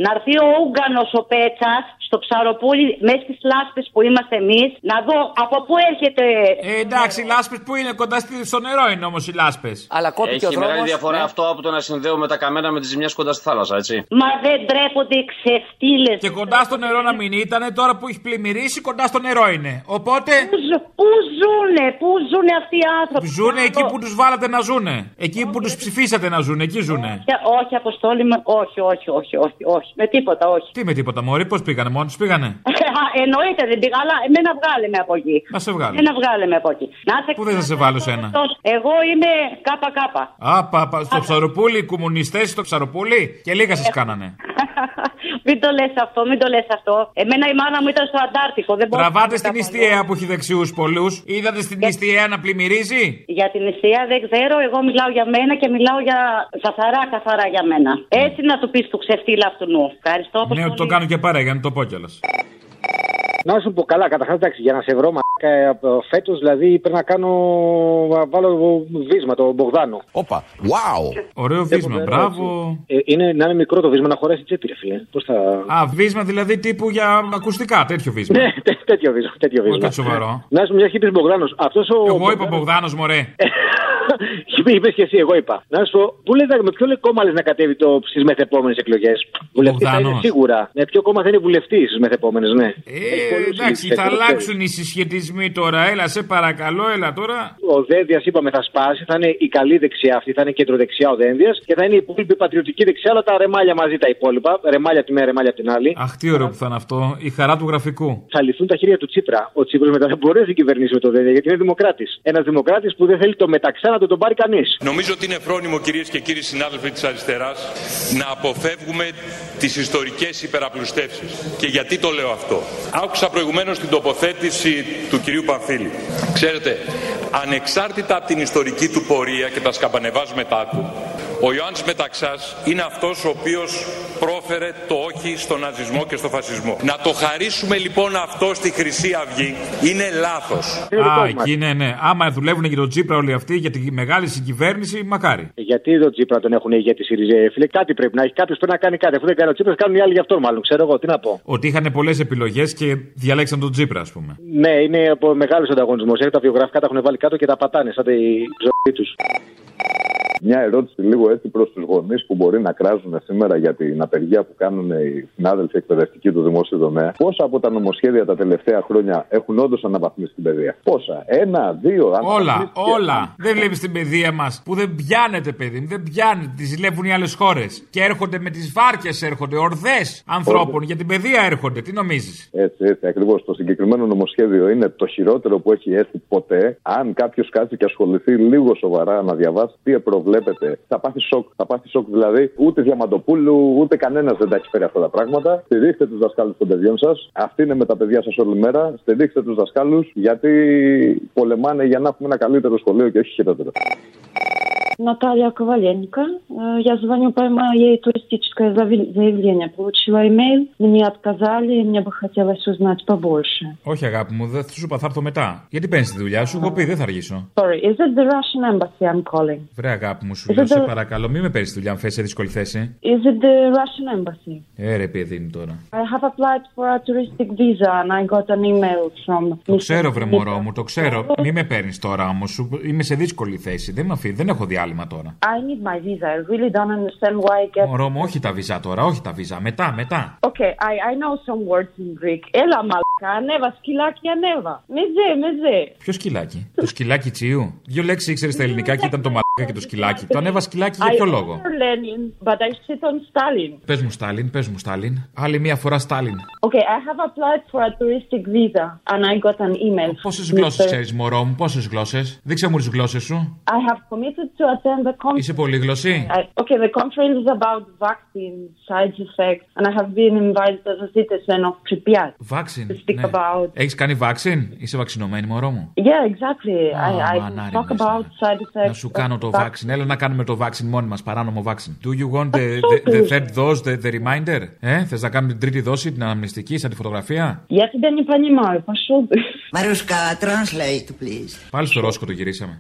Να έρθει ο Ούγκανο ο Πέτσας στο ψαροπούλι μέσα στις λάσπες που είμαστε εμείς να δω από πού έρχεται. Ε, εντάξει, οι λάσπες που είναι κοντά στη- στο νερό είναι όμως οι λάσπες. Αλλά Έχει μεγάλη διαφορά αυτό από το να συνδέουμε τα καμένα με τις ζημιές κοντά στη θάλασσα, έτσι. Μα δεν τρέπονται οι ξεφτύλες. Και κοντά στο νερό να μην ήταν, τώρα που έχει πλημμυρίσει, κοντά στο νερό είναι. Οπότε. Πού, ζω- πού ζουνε, πού ζουνε αυτοί οι άνθρωποι; Ζούνε εκεί που τους βάλατε να ζούνε. Εκεί που τους ψηφίσατε να ζούνε, εκεί ζούνε. Όχι, όχι, αποστόλη μου, όχι, όχι, όχι, όχι, όχι. Με τίποτα, όχι. Τι με τίποτα, Μωρή, πώς πήγανε, μόνο Μόνοι του πήγανε. Εννοείται δεν πήγα, αλλά εμένα βγάλε με από εκεί. Να σε βγάλω. Εμένα βγάλε με από εκεί. Να σε Πού δεν θα σε βάλω σένα. Εγώ είμαι ΚΚ. Α, πα, πα, στο ψαροπούλι, οι κομμουνιστές στο ψαροπούλι και λίγα σας κάνανε. μην το λες αυτό, μην το λες αυτό. Εμένα η μάνα μου ήταν στο Αντάρτικο. Δεν μπορούσα Τραβάτε να στην τα ιστιαία που έχει δεξιούς πολλούς. Είδατε στην ιστιαία να πλημμυρίζει; Για την νηστεία δεν ξέρω, εγώ μιλάω για μένα και μιλάω για καθαρά, καθαρά για μένα. Έτσι να του πεις του ξεφτύλα αυτού νου. Ευχαριστώ Ναι, ότι το κάνω και πάρα για να το πω κιόλας. Να σου πω καλά, καταρχάς εντάξει, για να σε βρω μαλάκα φέτος δηλαδή πρέπει να κάνω. να βάλω βίσμα, το Μπογδάνο. Όπα, wow! Ωραίο βίσμα, μπράβο. Ε, είναι, να είναι μικρό το βίσμα να χωρέσει τσέπη, ρε φίλε. Πώς θα. Α, βίσμα δηλαδή τύπου για ακουστικά, τέτοιο βίσμα. Ναι, τέ- τέτοιο βίσμα. Τέτοιο Όχι βίσμα. κάτι σοβαρό. Να σου πω, μια και είπε Μπογδάνος. Αυτός ο. Εγώ είπα Μπογδάνος, μωρέ. Είπες και εσύ, εγώ είπα. Να σου πω, πού λέτε, με ποιο λέει κόμμα λες να κατέβει το στις μεθεπόμενες εκλογές; Βουλευτής θα είναι Μπογδάνος. σίγουρα. Με ποιο κόμμα θα είναι βουλευτής στις μεθεπόμενες, ναι. Ε, εντάξει, θα αλλάξουν οι συσχετισμοί τώρα. Έλα, σε παρακαλώ, έλα τώρα. Ο Δένδια, είπαμε, θα σπάσει. Θα είναι η καλή δεξιά αυτή, θα είναι κεντροδεξιά ο Δένδια και θα είναι η υπόλοιπη πατριωτική δεξιά, αλλά τα ρεμάλια μαζί τα υπόλοιπα. Ρεμάλια από τη μία, ρεμάλια από την άλλη. Αχ, τι ωραίο που θα είναι αυτό. Η χαρά του γραφικού. Θα λυθούν τα χέρια του Τσίπρα. Ο Τσίπρας μετά δεν μπορεί να κυβερνήσει με το Δένδια γιατί είναι δημοκράτης. Ένας δημοκράτης που δεν θέλει το μεταξά να το τον πάρει κανείς. Νομίζω ότι είναι φρόνιμο κυρίες και κύριοι συνάδελφοι της αριστεράς να αποφεύγουμε τις ιστορικές υπεραπλουστεύσεις. Και γιατί το λέω αυτό. Άκουσα προηγουμένως την τοποθέτηση του κυρίου Πανφίλη. Ξέρετε, ανεξάρτητα από την ιστορική του πορεία και τα σκαμπανεβάσματά του, ο Ιωάννης Μεταξάς είναι αυτός ο οποίος πρόφερε το όχι στον ναζισμό και στο φασισμό. Να το χαρίσουμε λοιπόν αυτό στη Χρυσή Αυγή είναι λάθος. Α, εκεί ναι, ναι. Άμα δουλεύουν για τον Τσίπρα όλοι αυτοί για τη μεγάλη συγκυβέρνηση, μακάρι. Γιατί τον Τσίπρα τον έχουν ηγέτη ΣΥΡΙΖΑ, ε, φίλε, κάτι πρέπει να έχει. Κάποιος πρέπει να κάνει κάτι. Αφού δεν κάνει ο Τσίπρα, κάνουν οι άλλοι γι' αυτό μάλλον. Ξέρω εγώ, τι να πω. Ότι είχαν πολλές επιλογές και διαλέξαν τον Τσίπρα, ας πούμε. Ναι, είναι από μεγάλος ανταγωνισμός. Έχει τα βιογραφικά τα έχουν βάλει κάτω και τα πατάνε σαν τη ζωή τους. Μια ερώτηση λίγο έτσι προς τους γονείς που μπορεί να κράζουν σήμερα για την απεργία που κάνουν οι συνάδελφοι εκπαιδευτικοί του δημόσιου τομέα. Πόσα από τα νομοσχέδια τα τελευταία χρόνια έχουν όντως αναβαθμίσει την παιδεία; Πόσα; Ένα, δύο, αν Όλα, όλα. Δεν βλέπεις την παιδεία μας που δεν πιάνεται, παιδί μου. Δεν πιάνεται. Τη ζηλεύουν οι άλλες χώρες. Και έρχονται με τις βάρκες, έρχονται ορδές ανθρώπων. Για την παιδεία έρχονται. Τι νομίζεις; Έτσι, έτσι, ακριβώς. Το συγκεκριμένο νομοσχέδιο είναι το χειρότερο που έχει έρθει ποτέ. Αν κάποιος κάτσει και ασχοληθεί λίγο σοβαρά να διαβάσει τι προβλέπεται, θα πάθει σοκ. Θα πάθει σοκ δηλαδή. Ούτε Διαμαντοπούλου, ούτε κανένας δεν τα έχει φέρει αυτά τα πράγματα. Στηρίξτε τους δασκάλους των παιδιών σας. Αυτή είναι με τα παιδιά σας όλη μέρα. Στηρίξτε τους δασκάλους γιατί πολεμάνε για να έχουμε ένα καλύτερο σχολείο και όχι χειρότερο. Наталья Коваленко. Э, Я звоню по моей туристическое зави- заявление. Получила имейл, мне отказали, мне бы хотелось узнать побольше. Όχι, αγάπη μου, δεν θα σου είπα, θα έρθω μετά. Γιατί παίρνει τη δουλειά σου, έχω πει, δεν θα αργήσω. Sorry, is it the Russian embassy I'm calling? Βρε, αγάπη μου, σου Is λέω, it σε the- παρακαλώ, μην με παίρνει τη δουλειά, αν φέρει σε δύσκολη θέση. Is it the Russian embassy? Ε, ρε, παιδί είναι τώρα. I have applied for a touristic visa and I got an email from... Το ξέρω, βρε μωρό μου, το ξέρω. Μην με παίρνει τώρα όμω. Είμαι σε δύσκολη θέση. Δεν με αφήνει, δεν έχω διάλειμμα τώρα. I need my visa. I really don't understand why I get... Μωρό μου, όχι τα βίζα τώρα, όχι τα βίζα. Μετά, μετά. Okay, I, I know some words in Greek. Έλα μαλακά, ανέβα, σκυλάκι, ανέβα. Μεζέ, μεζέ. Ποιο σκυλάκι, το σκυλάκι τσίου. Δύο λέξεις ήξερες στα ελληνικά και ήταν το μαλάκα και το σκυλάκι. Το ανέβα σκυλάκι για ποιο I λόγο. honor Lenin, but I sit on Stalin. Πε μου Στάλιν, πε μου Στάλιν. Άλλη μία φορά Στάλιν. Okay, I have applied for a touristic visa and I got an email. Πόσε γλώσσε ξέρει, μωρό μου, πόσε γλώσσε. Δείξε μου τι γλώσσε σου. I have committed to attend the conference. Είσαι πολύγλωση. I, okay, the conference is about vaccine side effects, and I have been invited as a citizen of Pripyat. Βάξιν. To speak about. Έχει κάνει βάξιν, είσαι βαξινωμένη, μωρό μου. Yeah, exactly. I, I μανάρι talk about side effects. Να σου κάνω το of βάξιν. Έλα να κάνουμε το βάξιν μόνοι μα, παράνομο βάξιν. Do you want the, the, the third dose, the, the reminder? Ε, θε να κάνουμε την τρίτη δόση, την αναμνηστική, σαν τη φωτογραφία. Я тебя не понимаю, пошел ты. Μαρούσκα, translate, please. Πάλι στο Ρόσκο το γυρίσαμε.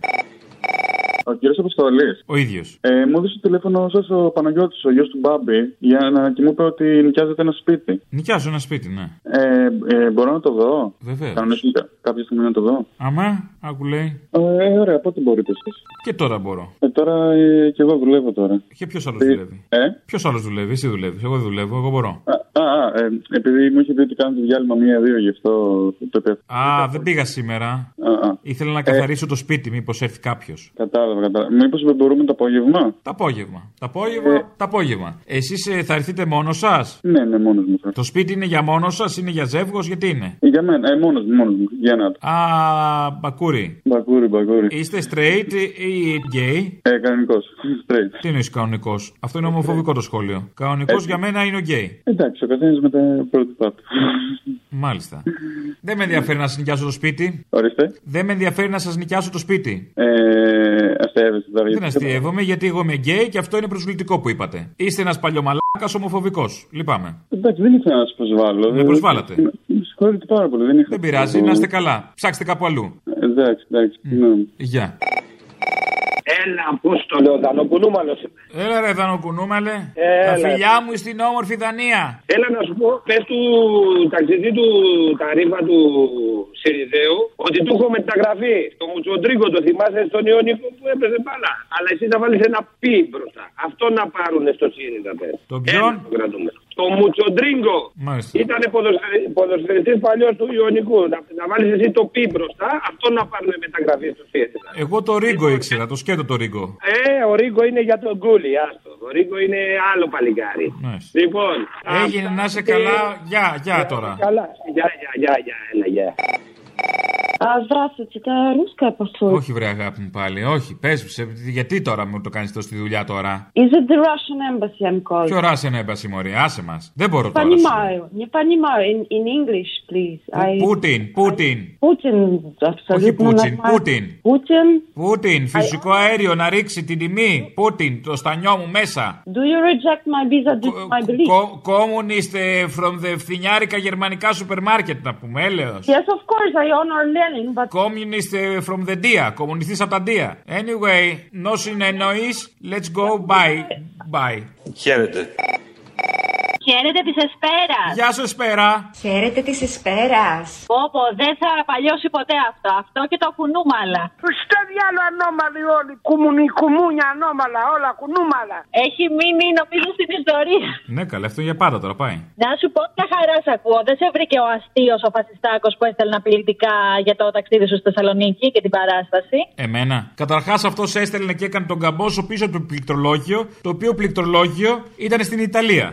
Ο κύριος Αποστολής. Ο ίδιος. Ε, μου έδωσε το τηλέφωνο σας ο Παναγιώτης, ο γιος του Μπάμπη, για να και μου είπε ότι νοικιάζεται ένα σπίτι. Νοικιάζω ένα σπίτι, ναι. Ε, ε, μπορώ να το δω; Βεβαίως. Κανονικά. Κάποια στιγμή να το δω. Αμά, άκου λέει. Ε, ωραία, πότε μπορείτε εσείς. Και τώρα μπορώ. Ε, τώρα ε, και εγώ δουλεύω τώρα. Και ποιος άλλος δουλεύει; Ε; Ποιος άλλος δουλεύει, εσύ δουλεύεις. Εγώ δεν δουλεύω, εγώ μπορώ. Α, Α, α ε, επειδή μου είχε πει ότι κάνετε διάλειμμα μία-δύο, γι' αυτό το πέφτω. Α, δεν πήγα σήμερα. Α, α. Ήθελα να καθαρίσω το σπίτι, μήπως έρθει κάποιος. Κατάλαβα, κατάλαβα. Μήπως μπορούμε το απόγευμα; Το απόγευμα. Το απόγευμα, το απόγευμα. Εσείς θα έρθετε μόνος σας; Ναι, ναι, μόνος μου. Το σπίτι είναι για μόνος σας, είναι για ζεύγος, γιατί είναι; Για μένα, ε, μόνος μου, μόνος μου. Για ένα άτομο. Α, μπακούρι. Μπακούρι, μπακούρι. Είστε straight ή gay; Ε, κανονικός. Straight. Τι εννοείς κανονικός; Αυτό είναι ομοφοβικό το σχόλιο. Κανονικός για μένα είναι ο gay. Εντάξει, ο καθένας με τα πρότυπά του. Μάλιστα. Δεν με ενδιαφέρει να σας νοικιάσω το σπίτι. Ορίστε. Δεν με ενδιαφέρει να σας νοικιάσω το σπίτι. Ε, αστείευεσαι τώρα. Δεν αστείευομαι γιατί εγώ είμαι γκέι και αυτό είναι προσβλητικό που είπατε. Είστε ένας παλιωμαλάκα ομοφοβικός. Λυπάμαι. Εντάξει, δεν ήθελα να σας προσβάλλω. Με προσβάλλατε. Με συγχωρείτε πάρα πολύ. Δεν, δεν πειράζει, να είστε καλά. Ψάξτε κάπου αλλού. Εντάξει, εντάξει. Ναι. Γεια. Έλα, Απόστολο, Δανοκουνούμαλος. Έλα, ρε, Δανοκουνούμαλε. Έλα. Τα φιλιά μου στην όμορφη Δανία. Έλα να σου πω, πες του ταξιδί του τα ρήφα του Σιριζέου ότι του έχω μεταγραφεί στο Μουτσοντρίγκο, το θυμάσαι στον Ιωνικό που έπαιζε μπάλα. Αλλά εσύ θα βάλεις ένα πι μπροστά. Αυτό να πάρουν στο ΣΥΡΙΖΑ. Τον ποιον; Το κρατούμε. Το Μουτσοντρίγκο. Ήταν ποδοσφαιριστής παλιός του Ιωνικού. Να, να βάλεις εσύ το πι μπροστά, αυτό να πάρουν μεταγραφή στο ΣΥΡΙΖΑ. Εγώ το Ρίγκο ήξερα, το σκέτο το Ρίγκο. Ε, ο Ρίγκο είναι για τον Γκούλι, άστο. Ο Ρίγκο είναι άλλο παλικάρι. Λοιπόν. Έγινε να είσαι καλά. Γεια, γεια τώρα. Καλά. Γεια, γεια, γεια, γεια, έλα, γεια. А, здравствуйте, это русская посольство? Όχι, βρε αγάπη μου πάλι, όχι. Πε γιατί τώρα μου το κάνει τόσο στη δουλειά τώρα. Is it the Russian embassy I'm calling? Ποιο Russian embassy, Μωρή, άσε μα. Δεν μπορώ τώρα. Понимаю, не понимаю. In, in English, please. I... Πούτιν, Πούτιν. Πούτιν, Όχι Πούτιν, Πούτιν. Πούτιν. Πούτιν, φυσικό αέριο να ρίξει την τιμή. Πούτιν, το στανιό μου μέσα. Do you reject my visa due to my belief? Communist from the φθινιάρικα γερμανικά σούπερ μάρκετ να πούμε, έλεος. Yes, of course, I honor Lenin, but... Communist from the dia, κομμουνιστής από τα dia. Anyway, no συνεννοείς, let's go, bye, bye. Χαίρετε. Χαίρετε της Εσπέρας. Γεια σου, Εσπέρα. Χαίρετε της Εσπέρας. Πόπο, δεν θα παλιώσει ποτέ αυτό. Αυτό και το κουνούμαλα. Στο διάλο ανώμαλοι όλοι. Κουμουνι, κουμούνια ανώμαλα, όλα κουνούμαλα. Έχει μείνει νομίζω στην ιστορία. Ναι, καλά, αυτό για πάντα τώρα πάει. Να σου πω μια χαρά σ' ακούω. Δεν σε βρήκε ο αστείος ο φασιστάκος που έστελνε απειλητικά για το ταξίδι σου στη Θεσσαλονίκη και την παράσταση; Εμένα. Καταρχάς αυτός έστελνε και έκανε τον καμπόσο πίσω από το πληκτρολόγιο, το οποίο πληκτρολόγιο ήταν στην Ιταλία.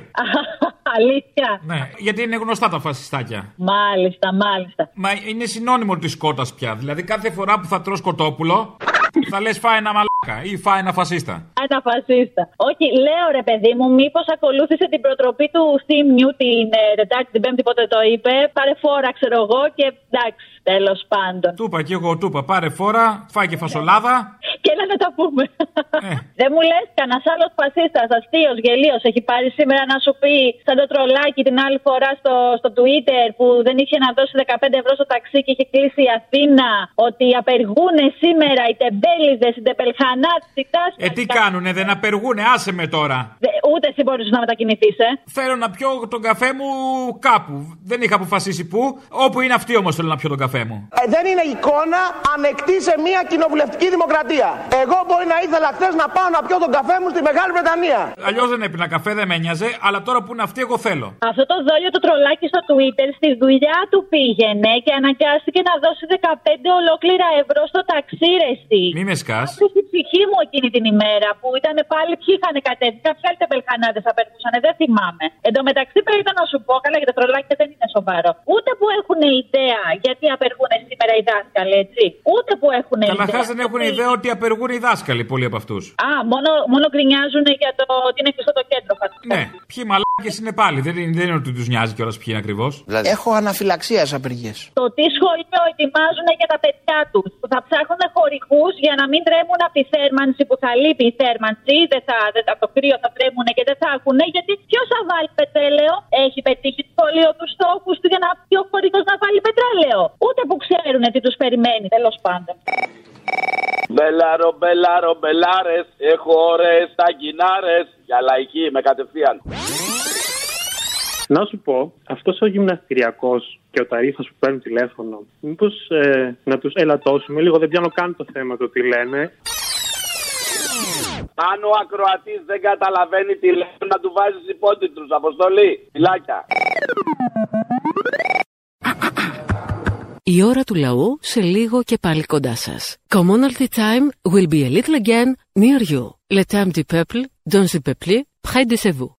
Αλήθεια. Ναι, γιατί είναι γνωστά τα φασιστάκια. Μάλιστα, μάλιστα. Μα είναι συνώνυμο της κότα πια. Δηλαδή κάθε φορά που θα τρως κοτόπουλο, θα λες φάει ένα μαλάκα ή φάει ένα φασίστα. Ένα φασίστα. Όχι, λέω ρε παιδί μου, μήπως ακολούθησε την προτροπή του Θήμιου την ε, Τετάρτη, την Πέμπτη, πότε το είπε. Πάρε φόρα, ξέρω εγώ και εντάξει, τέλος πάντων. Του είπα και εγώ, του είπα, πάρε φόρα, φάει και φασολάδα. Και έλα να τα πούμε. Δεν μου λες, κανένας άλλος φασίστας, αστείος, γελίος, έχει πάρει σήμερα να σου πει σαν το τρολάκι την άλλη φορά στο, στο Twitter που δεν είχε να δώσει 15 ευρώ στο ταξί και είχε κλείσει η Αθήνα ότι απεργούν σήμερα οι τεμπέληδες, οι τεμπελχανάτες, οι τάσει. Ε, τι κάνουνε, δεν απεργούνε, άσε με τώρα. Ούτε εσύ μπορείς να μετακινηθείς, ε. Θέλω να πιω τον καφέ μου κάπου. Δεν είχα αποφασίσει πού. Όπου είναι αυτή όμως θέλω να πιω τον καφέ μου. Ε, δεν είναι εικόνα ανεκτή σε μια κοινοβουλευτική δημοκρατία. Εγώ μπορεί να ήθελα χθες να πάω να πιω τον καφέ μου στη Μεγάλη Βρετανία. Αλλιώς δεν έπεινα καφέ, δεν με νοιάζε, αλλά τώρα που είναι αυτή, εγώ θέλω. Αυτό το δόλιο το τρολάκι στο Twitter στη δουλειά του πήγαινε και αναγκάστηκε να δώσει 15 ολόκληρα ευρώ στο ταξί, ρε εσύ. Μη με σκάς. Στην ψυχή μου εκείνη την ημέρα που ήταν πάλι ποιοι είχαν κατέβει. Κάποιοι άλλοι τεμπελχανάτε απέρνουσαν, δεν θυμάμαι. Εν τω μεταξύ πρέπει να σου πω, καλά για το τρολάκι δεν είναι σοβαρό. Ούτε που έχουν ιδέα γιατί απεργούν σήμερα οι δάσκαλοι, έτσι; Ούτε που έχουν ιδέα. Καταρχά δεν έχουν ιδέα ότι απεργούν οι δάσκαλοι πολλοί από αυτούς. Α, μόνο, μόνο γκρινιάζουν για το ότι είναι κλειστό το κέντρο, φαντάζομαι. Ναι, ποιοι μαλάκες είναι πάλι. Δεν είναι, δεν είναι ότι τους νοιάζει κιόλας ποιοι είναι ακριβώς. Έχω αναφυλαξία απεργίες. Το τι σχολείο ετοιμάζουν για τα παιδιά τους. Που θα ψάχνουν χορηγούς για να μην τρέμουν από τη θέρμανση που θα λείπει η θέρμανση. Δεν θα, δεν, από το κρύο θα τρέμουν και δεν θα έχουν. Γιατί ποιος θα βάλει πετρέλαιο; Έχει πετύχει το σχολείο τους στόχους του για να πει ο χορηγός να βάλει πετρέλαιο; Ούτε που ξέρουν τι τους περιμένει, τέλος πάντων. Μπελάρο, μπελάρο, μπελάρες. Έχω ωραίες ταγκινάρες. Για λαϊκή με κατευθείαν. Να σου πω, αυτός ο γυμναστηριακός και ο ταρήφα που παίρνουν τηλέφωνο, μήπως ε, να τους ελαττώσουμε λίγο, δεν πιάνω καν το θέμα το τι λένε. Αν ο ακροατής δεν καταλαβαίνει τι λέει, να του βάζεις υπότιτλους. Αποστολή. Φυλάκια. Η ώρα του λαού σε λίγο και πάλι κοντά σας. Commonalty time will be a little again near you. Le temps du peuple, dans le peuple, près de vous.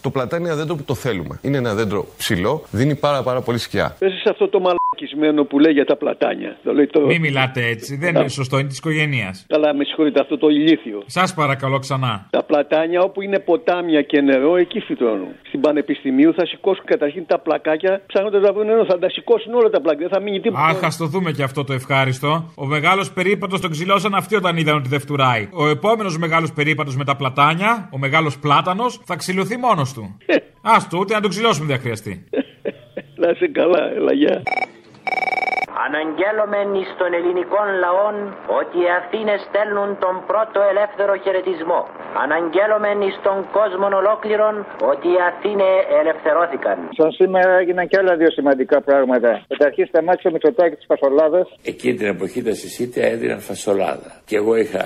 Το πλατάνι είναι ένα δέντρο που το θέλουμε. Είναι ένα δέντρο ψηλό, δίνει πάρα, πάρα πολύ σκιά. Πες σε αυτό το μαλακισμένο που λέει για τα πλατάνια. Το λέει το... Μην μιλάτε έτσι. Δεν είναι σωστό, είναι της οικογένειας. Καλά, με συγχωρείτε, αυτό το ηλίθιο. Σας παρακαλώ ξανά. Τα πλατάνια όπου είναι ποτάμια και νερό, εκεί φυτρώνουν. Στην Πανεπιστημίου θα σηκώσουν καταρχήν τα πλακάκια ψάχνοντας να βρουν νερό. Θα τα σηκώσουν όλα τα πλακάκια. Δεν θα μείνει τίποτα. Αχ, ας το δούμε και αυτό το ευχάριστο. Ο μεγάλος περίπατος τον ξυλώσαν αυτοί όταν είδαν ότι δεν φτουράει. Ο επόμενος μεγάλος περίπατος με τα πλατάνια, ο μεγάλος πλάτανος, θα ξυλωθεί μόνος του. Α το, ούτε να τον ξυλώσουμε δεν θα χρειαστεί. Να είσαι καλά, έλα, γεια. Αναγγέλωμεν εις των ελληνικών λαών ότι οι Αθήνες στέλνουν τον πρώτο ελεύθερο χαιρετισμό. Αναγγέλωμεν εις τον κόσμο ολόκληρον ότι οι Αθήνες ελευθερώθηκαν. Σαν σήμερα έγιναν και άλλα δύο σημαντικά πράγματα. Καταρχήν σταμάτησε ο Μητσοτάκη της φασολάδα. Εκείνη την εποχή τα συσίτια έδιναν φασολάδα. Και εγώ είχα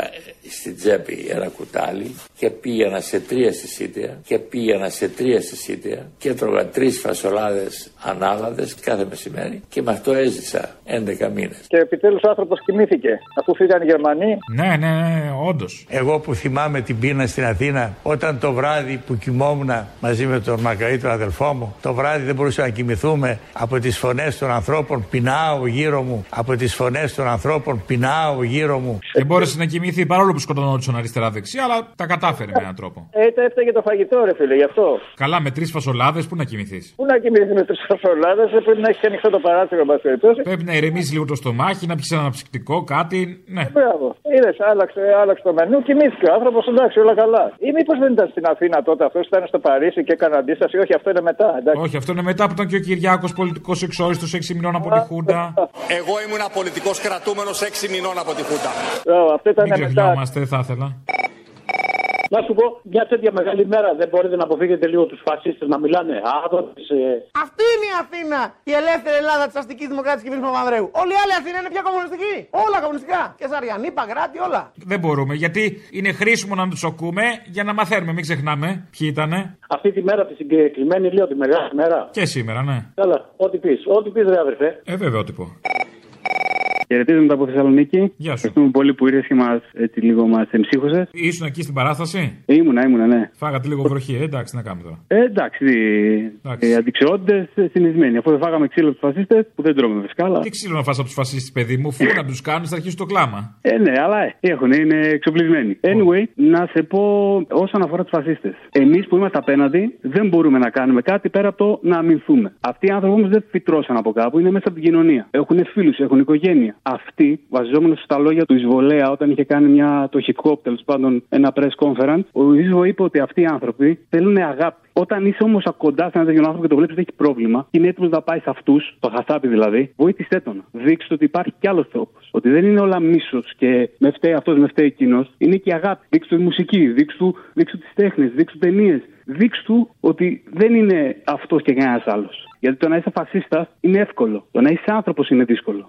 στην τσέπη ένα κουτάλι και πήγαινα σε τρία συσίτια και πήγαινα σε τρία συσίτια και έτρωγα τρεις φασολάδες ανάλαδες κάθε μεσημέρι και με αυτό έζησα 11 μήνες. Και επιτέλους ο άνθρωπος κοιμήθηκε. Αφού φύγαν οι Γερμανοί. Ναι, ναι, ναι, όντως. Εγώ που θυμάμαι την πείνα στην Αθήνα, όταν το βράδυ που κοιμόμουν μαζί με τον Μακαή, τον αδελφό μου, το βράδυ δεν μπορούσαμε να κοιμηθούμε από τις φωνές των ανθρώπων, πεινάω γύρω μου. Από τις φωνές των ανθρώπων, πεινάω γύρω μου. Δεν μπόρεσε να κοιμηθεί παρόλο που σκοτωνόντουσαν αριστερά-δεξιά, αλλά τα κατάφερε με έναν τρόπο. Ε, τα έφταγε το φαγητό, ρε φίλε, γι' αυτό. Καλά, με τρεις φασολάδες, πού να κοιμηθείς; Πού να κοιμηθείς με τρεις φασολάδες, πρέπει να έχει ανοιχτό το παράθυρο, εν πάση περιπτώσει. Πρέπει να ηρεμήσει λίγο το στομάχι, να πιεις ένα ψυκτικό, κάτι. Ναι. Μπράβο. Είδες, άλλαξε, άλλαξε το μενού, κοιμήθηκε ο άνθρωπος, εντάξει, όλα καλά. Ή μήπως δεν ήταν στην Αθήνα τότε, αυτό ήταν στο Παρίσι και έκανε αντίσταση. Όχι, αυτό είναι μετά. Εντάξει. Όχι, αυτό είναι μετά που ήταν και ο Κυριάκος πολιτικός εξόριστος 6 μηνών από τη Χούντα. Εγώ ήμουν πολιτικό κρατούμενος 6 μηνών από τη Χούντα. Μπράβο, αυτό ήταν Μην μετά. ξεχνιόμαστε, θα ήθελα. Να σου πω, μια τέτοια μεγάλη μέρα δεν μπορείτε να αποφύγετε λίγο τους φασίστες να μιλάνε. Άδωνε. Αυτή είναι η Αθήνα, η ελεύθερη Ελλάδα της αστικής δημοκρατία κυβέρνηση Παπανδρέου. Όλη η άλλη Αθήνα είναι πια κομμουνιστική. Όλα κομμουνιστικά. Και Σαριανή, Παγκράτη, όλα. Δεν μπορούμε, γιατί είναι χρήσιμο να τους ακούμε για να μαθαίνουμε. Μην ξεχνάμε ποιοι ήτανε. Αυτή τη μέρα τη συγκεκριμένη λέω τη μεγάλη μέρα. Και σήμερα, ναι. Καλά, ό,τι πεις. Ό,τι πεις, ρε αδερφέ. Ε, βέβαια, ό,τι πω. Χαιρετίζουμε από Θεσσαλονίκη. Γεια σου. Ευχαριστούμε πολύ που ήρθες και μας έτσι λίγο μας εμψύχωσες. Ήσουν εκεί στην παράσταση; Ήμουνα, ήμουνα, ναι. Φάγατε λίγο βροχή, ε, εντάξει, τι να κάνουμε τώρα. Ε, εντάξει, ε, αντιξιότητε συνηθισμένοι. Αφού δεν φάγαμε ξύλο από τους φασίστες, που δεν τρώμε φυσικά. Αλλά... Τι ξύλο να φας από τους φασίστες, παιδί μου, φού να τους κάνεις, θα αρχίσει το κλάμα. Ε, ναι, αλλά ε, έχουν, είναι εξοπλισμένοι. Anyway, να σε πω όσον αφορά τους φασίστες. Εμείς που είμαστε απέναντι δεν μπορούμε να κάνουμε κάτι πέρα από το να αμυνθούμε. Αυτοί οι άνθρωποι όμως δεν φυτρώσαν από κάπου, είναι μέσα από την κοινωνία. Έχουν φίλους, έχουν οικογένεια. Αυτοί, βασιζόμενο στα λόγια του Ισβολέα όταν είχε κάνει μια, το hip τέλος πάντων ένα press conference, ο Ισβο είπε ότι αυτοί οι άνθρωποι θέλουν αγάπη. Όταν είσαι όμως κοντά σε έναν τέτοιον άνθρωπο και το βλέπεις ότι έχει πρόβλημα και είναι έτοιμος να πάει σε αυτούς, το χασάπι δηλαδή, βοήθησέ τον. Δείξτε ότι υπάρχει κι άλλος τρόπος. Ότι δεν είναι όλα μίσος και με φταίει αυτός, με φταίει εκείνος. Είναι και η αγάπη. Δείξτε του μουσική, δείξτε του, δείξτε τις τέχνες, δείξτε του ταινίες. Δείξτε του ότι δεν είναι αυτός και κανένας άλλος. Γιατί το να είσαι φασίστας είναι εύκολο. Το να είσαι άνθρωπος είναι δύσκολο.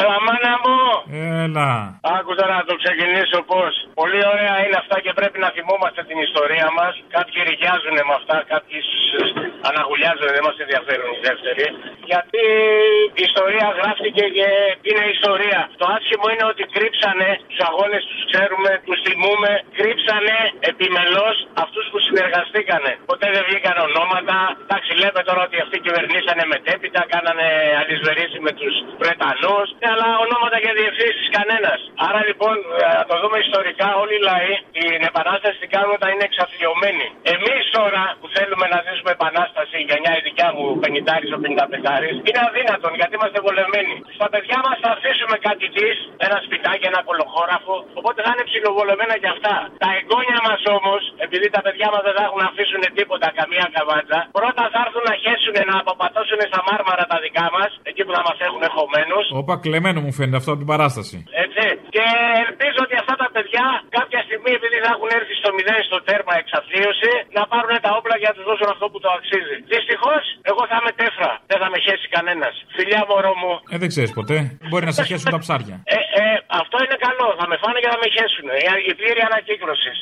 Έλα, μάνα μου! Έλα. Άκουσα να το ξεκινήσω πώς. Πολύ ωραία είναι αυτά και πρέπει να θυμόμαστε την ιστορία μας. Κάποιοι ρηγιάζουν με αυτά, κάποιοι σ- αναγουλιάζουν, δεν μας ενδιαφέρουν οι δεύτεροι. Γιατί η ιστορία γράφτηκε και είναι ιστορία. Το άσχημο είναι ότι κρύψανε τους αγώνες, τους ξέρουμε, τους θυμούμε. Κρύψανε επιμελώς αυτούς που συνεργαστήκανε. Ποτέ δεν βγήκαν ονόματα. Εντάξει, λέμε τώρα ότι αυτοί κυβερνήσανε μετέπειτα, κάνανε αλυσβερίσει με τους Βρετανούς. Αλλά ονόματα και διευθύνσεις κανένας. Άρα λοιπόν, ε, να το δούμε ιστορικά, όλοι οι λαοί την επανάσταση την κάνουν όταν είναι εξαθλειωμένοι. Εμείς τώρα που θέλουμε να ζήσουμε επανάσταση, η γενιά η δικιά μου, 50 ο 55 είναι αδύνατον γιατί είμαστε βολεμένοι. Στα παιδιά μας θα αφήσουμε κάτι της, ένα σπιτάκι, ένα κολοχώραφο, οπότε θα είναι ψιλοβολεμένα κι αυτά. Τα εγγόνια μας όμως, επειδή τα παιδιά μας δεν θα έχουν να αφήσουν τίποτα, καμία καβάτσα, πρώτα θα έρθουν να χέσουν να αποπατώσουν στα μάρμαρα τα δικά μας, εκεί που θα μας έχουν χωμένους. Όπα, κλεμμένο μου φαίνεται αυτό από την παράσταση. Έτσι. Και ελπίζω ότι αυτά τα παιδιά κάποια στιγμή, επειδή θα έχουν έρθει στο μηδέν στο τέρμα εξαθλίωση, να πάρουν τα όπλα για να τους δώσουν αυτό που το αξίζει. Δυστυχώς, εγώ θα είμαι τέφρα. Δεν θα με χέσει κανένας. Φιλιά, μωρό μου. Ε, δεν ξέρεις ποτέ. Μπορεί να σε χέσουν τα ψάρια. Ε, ε, Αυτό είναι καλό. Θα με φάνε και θα με χέσουν. Η πλήρη ανακύκλωση.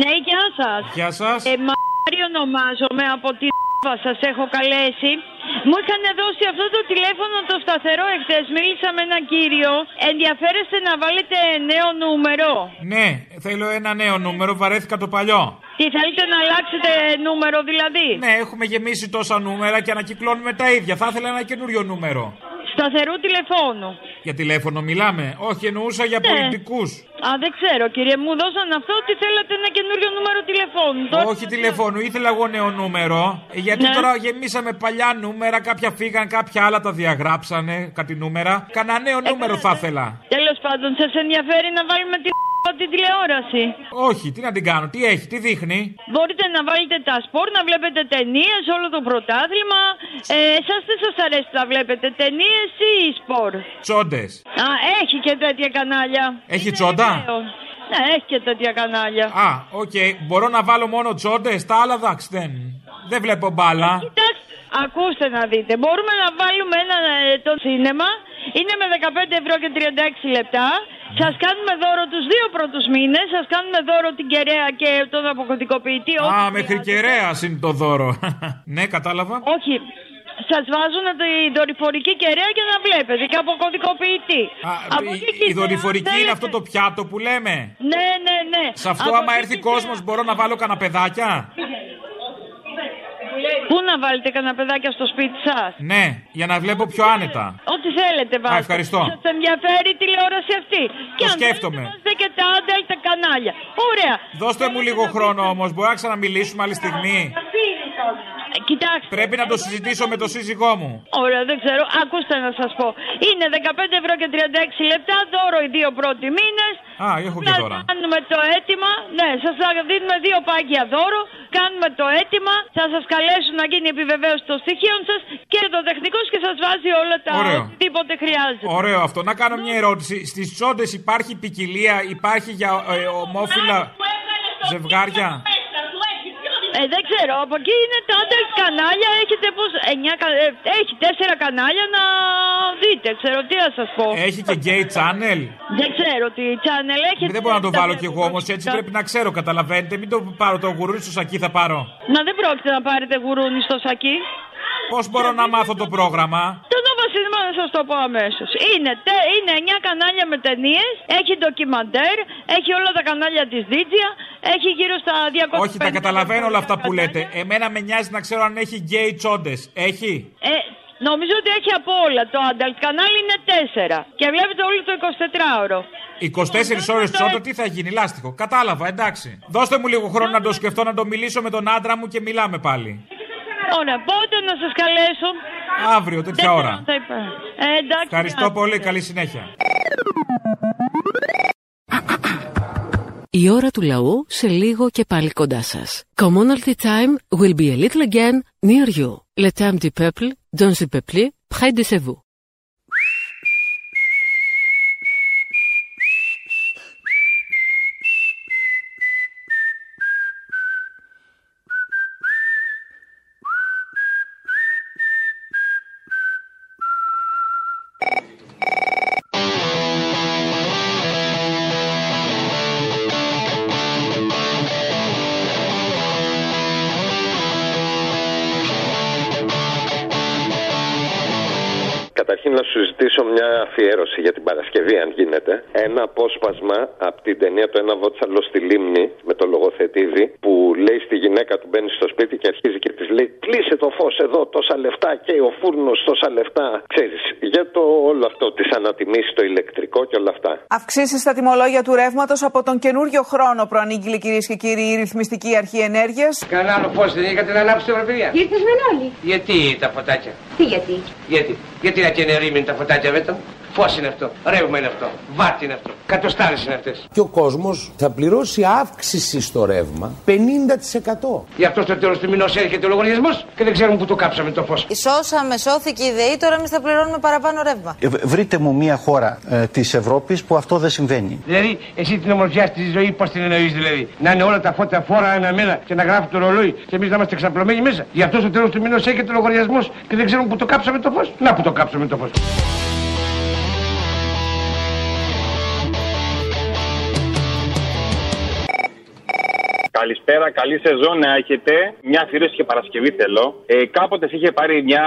Ναι, γεια σας. Γεια σας. Ε, Μάρι ονομάζομαι από τη σας έχω καλέσει. Μου είχαν δώσει αυτό το τηλέφωνο το σταθερό εχθές. Μίλησα με έναν κύριο. Ενδιαφέρεστε να βάλετε νέο νούμερο; Ναι, θέλω ένα νέο νούμερο, βαρέθηκα το παλιό. Τι θέλετε να αλλάξετε νούμερο δηλαδή; Ναι, έχουμε γεμίσει τόσα νούμερα και ανακυκλώνουμε τα ίδια. Θα ήθελα ένα καινούριο νούμερο. Σταθερού τηλεφώνου. Για τηλέφωνο μιλάμε. Όχι, εννοούσα για Ναι. πολιτικούς. Α, δεν ξέρω κύριε, μου δώσαν αυτό ότι θέλατε ένα καινούριο νούμερο τηλεφώνου. Τώρα- Όχι τηλεφώνου, ήθελα εγώ νέο νούμερο. ε, Γιατί Ναι. τώρα γεμίσαμε παλιά νούμερα, κάποια φύγαν, κάποια άλλα τα διαγράψανε, κάτι νούμερα. Κανένα νέο νούμερο θα ήθελα. Τέλος πάντων, σας ενδιαφέρει να βάλουμε τη την τηλεόραση. Όχι, τι να την κάνω, τι έχει, τι δείχνει; Μπορείτε να βάλετε τα σπορ, να βλέπετε ταινίες, όλο το πρωτάθλημα. Ε, Εσά δεν σας αρέσει να βλέπετε ταινίες ή σπορ; Τσόντες. Α, έχει και τέτοια κανάλια. Έχει τσόντα; Ωραίο. Ναι, έχει και τέτοια κανάλια. Α, οκ. Μπορώ να βάλω μόνο τσόντες, τα άλλα εντάξει δεν. Δεν βλέπω μπάλα. Κοιτάξτε, ακούστε να δείτε. Μπορούμε να βάλουμε ένα ε, το cinema. Είναι με 15 ευρώ και 36 λεπτά. Σας κάνουμε δώρο τους δύο πρώτους μήνες. Σας κάνουμε δώρο την κεραία και τον αποκωδικοποιητή. Α, μέχρι κεραία είναι το δώρο. ναι, κατάλαβα. Όχι. Σας βάζουν τη δορυφορική κεραία και να βλέπετε και αποκωδικοποιητή. Από εκεί και Η ύστερα, δορυφορική αν είναι αυτό το πιάτο που λέμε; Ναι, ναι, ναι. Σε αυτό, Από άμα εκεί έρθει και κόσμος, μπορώ να βάλω καναπεδάκια. Πού να βάλετε κανένα παιδάκια στο σπίτι σας; Ναι, για να βλέπω πιο άνετα. Ό,τι θέλετε βάλτε. ευχαριστώ. Σας ενδιαφέρει η τηλεόραση αυτή; και αν σκέφτομαι. θέλετε βάζετε και τα άντελ τα κανάλια. Ωραία. Δώστε μου λίγο χρόνο όμως, μπορεί να ξαναμιλήσουμε άλλη στιγμή; Ε, Κοιτάξτε. Πρέπει να το συζητήσω με τον σύζυγό μου. Ωραία, δεν ξέρω. Ακούστε να σας πω. Είναι 15 ευρώ και 36 λεπτά. Δώρο οι δύο πρώτοι μήνες. Α, έχω και τώρα. Κάνουμε το αίτημα. Ναι, σας δίνουμε δύο πάγια δώρο. Κάνουμε το αίτημα. Θα σας καλέσουν να γίνει επιβεβαίωση των στοιχείων σας και το τεχνικός και σας βάζει όλα τα Ωραίο. οτιδήποτε χρειάζεται. Ωραίο αυτό. Να κάνω μια ερώτηση. Στις τσόντες υπάρχει ποικιλία, υπάρχει για ε, ομόφυλα ζευγάρια; Ε, δεν ξέρω, από εκεί είναι τα άντρες κανάλια. Έχετε πώς, εννιά, κα- ε, έχει τέσσερα κανάλια να δείτε. Ξέρω τι να σας πω. Έχει και gay channel. Δεν ξέρω τι channel έχει. Δεν μπορώ να το βάλω κι εγώ όμως έτσι πρέπει να ξέρω, καταλαβαίνετε. Μην το πάρω το γουρούνι στο σακί, θα πάρω. Να δεν πρόκειται να πάρετε γουρούνι στο σακί. Πώς μπορώ να μάθω το πρόγραμμα; Το Nova Cinema να σας το πω αμέσως. Είναι, τε- είναι 9 κανάλια με ταινίες, έχει ντοκιμαντέρ, έχει όλα τα κανάλια της Δίτζια, έχει γύρω στα 200. Όχι, τα καταλαβαίνω όλα αυτά που λέτε. Εμένα με νοιάζει να ξέρω αν έχει gay τσόντες. Έχει; Ε, νομίζω ότι έχει από όλα. Το adult κανάλι είναι 4. Και βλέπετε όλο το 24ωρο. 24 ώρες τσόντα, τι θα γίνει, λάστιχο. Κατάλαβα, εντάξει. Δώστε μου λίγο χρόνο να το σκεφτώ, να το μιλήσω με τον άντρα μου και μιλάμε πάλι. Ωραία, πότε να σας καλέσω. Αύριο, τέτοια ώρα. Τα είπα. Ε, εντάξει. Ευχαριστώ πολύ, καλή συνέχεια. Η ώρα του λαού σε λίγο και πάλι κοντά σας. Commonalty time will be a little again near you. Le temps du peuple, dans le peuple, près de chez vous. Παρασκευή, αν γίνεται. Ένα απόσπασμα από την ταινία Το Ένα Βότσαλο στη Λίμνη με το λογοθετήδη που λέει στη γυναίκα του μπαίνει στο σπίτι και αρχίζει και της λέει Κλείσε το φως εδώ, τόσα λεφτά και ο φούρνος τόσα λεφτά. Ξέρεις, για το όλο αυτό της ανατιμήσεις το ηλεκτρικό και όλα αυτά. Αυξήσεις στα τιμολόγια του ρεύματος από τον καινούριο χρόνο προανήγγειλε κυρίες και κύριοι η ρυθμιστική αρχή ενέργειας. Κανένα άλλο φως δεν είχατε να ανάψετε βραβεία. Ήρθες Μενόλη. Γιατί τα φωτάκια; Τι γιατί; Γιατί. Γιατί να κενερίμουν τα φωτάκια βέτο; Φως είναι αυτό. Ρεύμα είναι αυτό. Βάρτη είναι αυτό. Κατοστάρες είναι αυτές. Και ο κόσμος θα πληρώσει αύξηση στο ρεύμα 50%. Γι' αυτό στο τέλος του μηνός έρχεται ο λογαριασμός και δεν ξέρουμε που το κάψαμε το φως. Σώσαμε, σώθηκε η ΔΕΗ, τώρα εμείς θα πληρώνουμε παραπάνω ρεύμα. Ε, Βρείτε μου μια χώρα ε, της Ευρώπης που αυτό δεν συμβαίνει. Δηλαδή, εσύ την ομορφιά στη ζωή, πώς την εννοείς δηλαδή; Να είναι όλα τα φώτα φόρα αναμένα και να γράφει το ρολόι και εμείς να είμαστε ξαπλωμένοι μέσα. Γι' αυτό στο τέλος του μηνός έρχεται ο λογαριασμός και δεν ξέρουμε που το κάψαμε το φως. Να που το κάψαμε το φως. Καλησπέρα, καλή σεζόν να έχετε. Μια αφιέρωση και Παρασκευή θέλω. Ε, κάποτε σε είχε πάρει μια.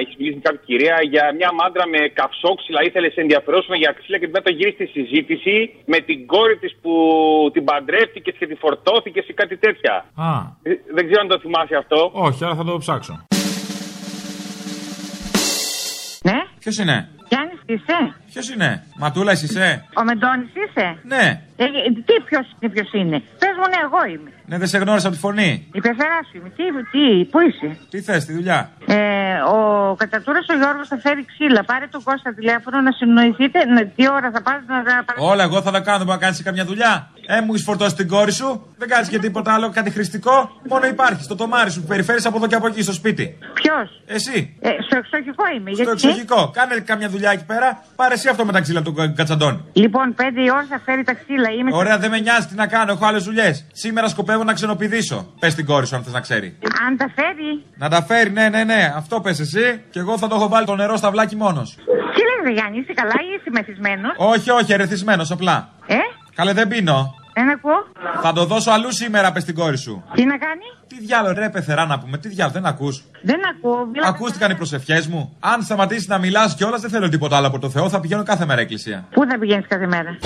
Έχεις μιλήσει με κάποια κυρία για μια μάντρα με καυσόξυλα. Ήθελες σε ενδιαφερόσουμε για ξύλα και μετά γύρισε στη συζήτηση με την κόρη της που την παντρεύτηκες και τη φορτώθηκες ή κάτι τέτοια. Α, Ε, Δεν ξέρω αν το θυμάσαι αυτό. όχι, άρα θα το ψάξω. Ναι. Ποιος είναι; Γιάννης είσαι; Ποιος είναι; Ματούλα, εσύ είσαι; Ο Μεντώνης είσαι; Ναι. Ε, ε, τι ποιος είναι, ποιος είναι; Πες μου, ναι, εγώ είμαι. Ναι, δεν σε γνώρισα από τη φωνή. Η πεθερά σου είμαι. Τι, τι, πού είσαι; Τι θες, τη δουλειά; Ε, ο κατατούρας ο Γιώργος θα φέρει ξύλα. Πάρε τον Κώστα τηλέφωνο να συνοηθείτε. Να, τι ώρα θα πας να τα παρα- Όλα, εγώ θα τα κάνω, δεν μπορεί να κάνεις καμιά δουλειά. Ε, μου έχεις φορτώσει την κόρη σου, δεν κάνεις και τίποτα άλλο, κάτι χρηστικό. Μόνο υπάρχει στο τομάρι σου που περιφέρεις από εδώ και από εκεί στο σπίτι. Ποιος; Εσύ. Ε, στο εξοχικό είμαι. Στο γιατί; εξοχικό. Κάνε καμιά δουλειά εκεί πέρα, πάρε εσύ αυτό με τα ξύλα του κα- κατσαντώνη. Λοιπόν, πέντε η ώρα θα φέρει τα ξύλα. Είμαι Ωραία, δεν με νοιάζει τι να κάνω, έχω άλλες δουλειές. Σήμερα σκοπεύω να ξενοπηδήσω. Πες την κόρη σου αν θες να ξέρει. Αν τα φέρει. Να τα φέρει, ναι, ναι, ναι. Αυτό πες εσύ και εγώ θα το έχω βάλει το νερό στα βλάκι μόνος. Τι λες, ρε Γιάννη, είσαι καλά ή είσαι μεθυσμένος; Όχι, όχι, ερεθισμένος απλά. Ε, Καλέ, δεν πίνω. Δεν ακούω. Θα το δώσω αλλού σήμερα, πες την κόρη σου. Τι να κάνει; Τι διάλογο, ρε, πεθερά να πούμε, τι διάλογο, δεν ακούς. Δεν ακούω. Μιλάτε Ακούστηκαν οι προσευχές μου. Αν σταματήσεις να μιλάς κιόλας, δεν θέλω τίποτα άλλο από το Θεό, θα πηγαίνω κάθε μέρα εκκλησία. Πού θα πηγαίνεις κάθε μέρα;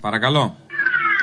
Παρακαλώ.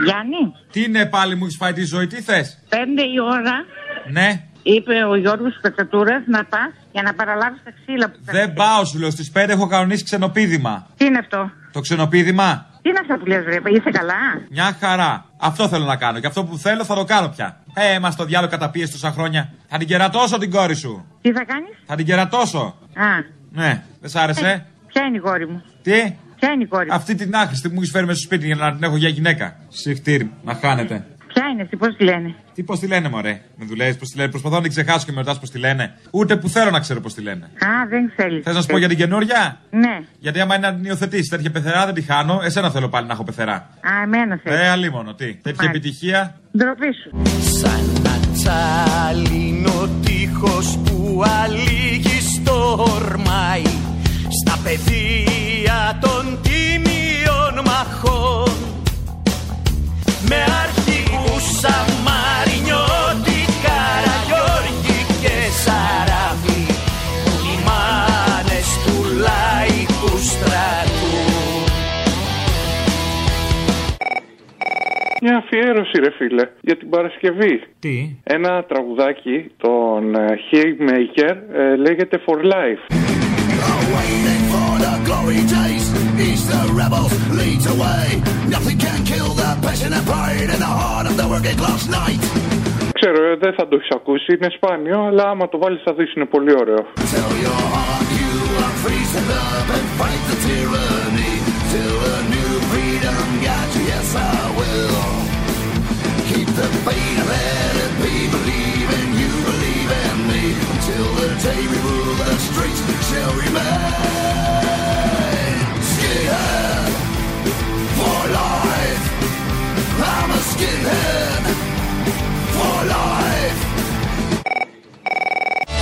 Γιάννη, Τι είναι πάλι μου έχεις φάει τη ζωή, τι θες; πέντε η ώρα Ναι, είπε ο Γιώργος Κατσατούρας να πας για να παραλάβεις τα ξύλα που θα δεν πάω σου λέω. Στις 5 έχω κανονίσει ξενοπίδημα. Τι είναι αυτό; Το ξενοπίδημα, Τι είναι αυτά που λες βρε, είσαι καλά; μια χαρά. Αυτό θέλω να κάνω και αυτό που θέλω θα το κάνω πια. Ε, μα το διάλογο καταπίεση τόσα χρόνια. Θα την κερατώσω την κόρη σου. Τι θα κάνεις; Θα την κερατώσω. Α, Ναι, δεν σ' άρεσε; ποια είναι η κόρη μου; Τι; Ποια είναι η κόρη μου; Αυτή την άχρηστη που μου έχεις φέρει μέσα στο σπίτι για να την έχω για γυναίκα. Συχτήρ, να χάνετε. Ποια είναι αυτή, πώς τη λένε; Τι πώς τη λένε, Μωρέ; Με δουλεύεις πώς τη λένε; Προσπαθώ να την ξεχάσω και με ρωτά πώς τη λένε. Ούτε που θέλω να ξέρω πώς τη λένε. Α, δεν ξέρεις. Θες να σου πω για την καινούρια; Ναι. Γιατί άμα είναι να την υιοθετήσει τέτοια πεθερά δεν τη χάνω. Εσένα θέλω πάλι να έχω πεθερά. Α, εμένα θέλει. Ε, αλίμονο, τι. Τέτοια επιτυχία. Ντροπή σου. Σαν να τσάλινο τείχος που αλήγει στορμάει Στα πεδία των τίμιων μαχών Με αρχηγούς σαν Μαρινιώτη, Καραγιώργη και Σαράφη Οι μάνες του λαϊκού στρατού Μια αφιέρωση, ρε φίλε, για την Παρασκευή. Τι; Ένα τραγουδάκι, τον ε, Haymaker, ε, λέγεται For Life. for the glory days. East the rebels leads away. Nothing can kill the passion and pride in the heart of the working class knight. Ξέρω, ε, δεν θα το έχει ακούσει, είναι σπάνιο, αλλά άμα το βάλει θα δεις είναι πολύ ωραίο. Tell your heart you are free, stand up and fight the tyranny till a new freedom got you. Yes, I will. Keep the faith, let it be. Believe in you, believe in me. Until the day we rule the streets shall remain. For life. I'm a skinhead for life.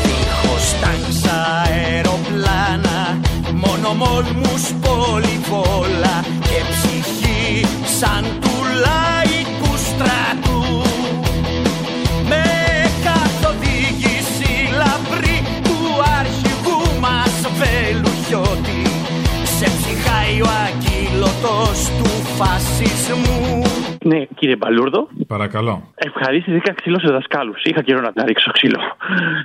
Δίχως τάγκς αεροπλάνα Μόνο μόλμους πολυβόλα Και ψυχή σαν του λαϊκού στρατού Με καθοδήγηση λαμπρή Του αρχηγού μας Βελουχιώτη Σε ψυχάει ο αγγίλωτος του φασισμού Ναι, κύριε Μπαλούρδο. Παρακαλώ. Ευχαρίστηθηκα ξύλο σε δασκάλους. Είχα καιρό να τα ρίξω ξύλο.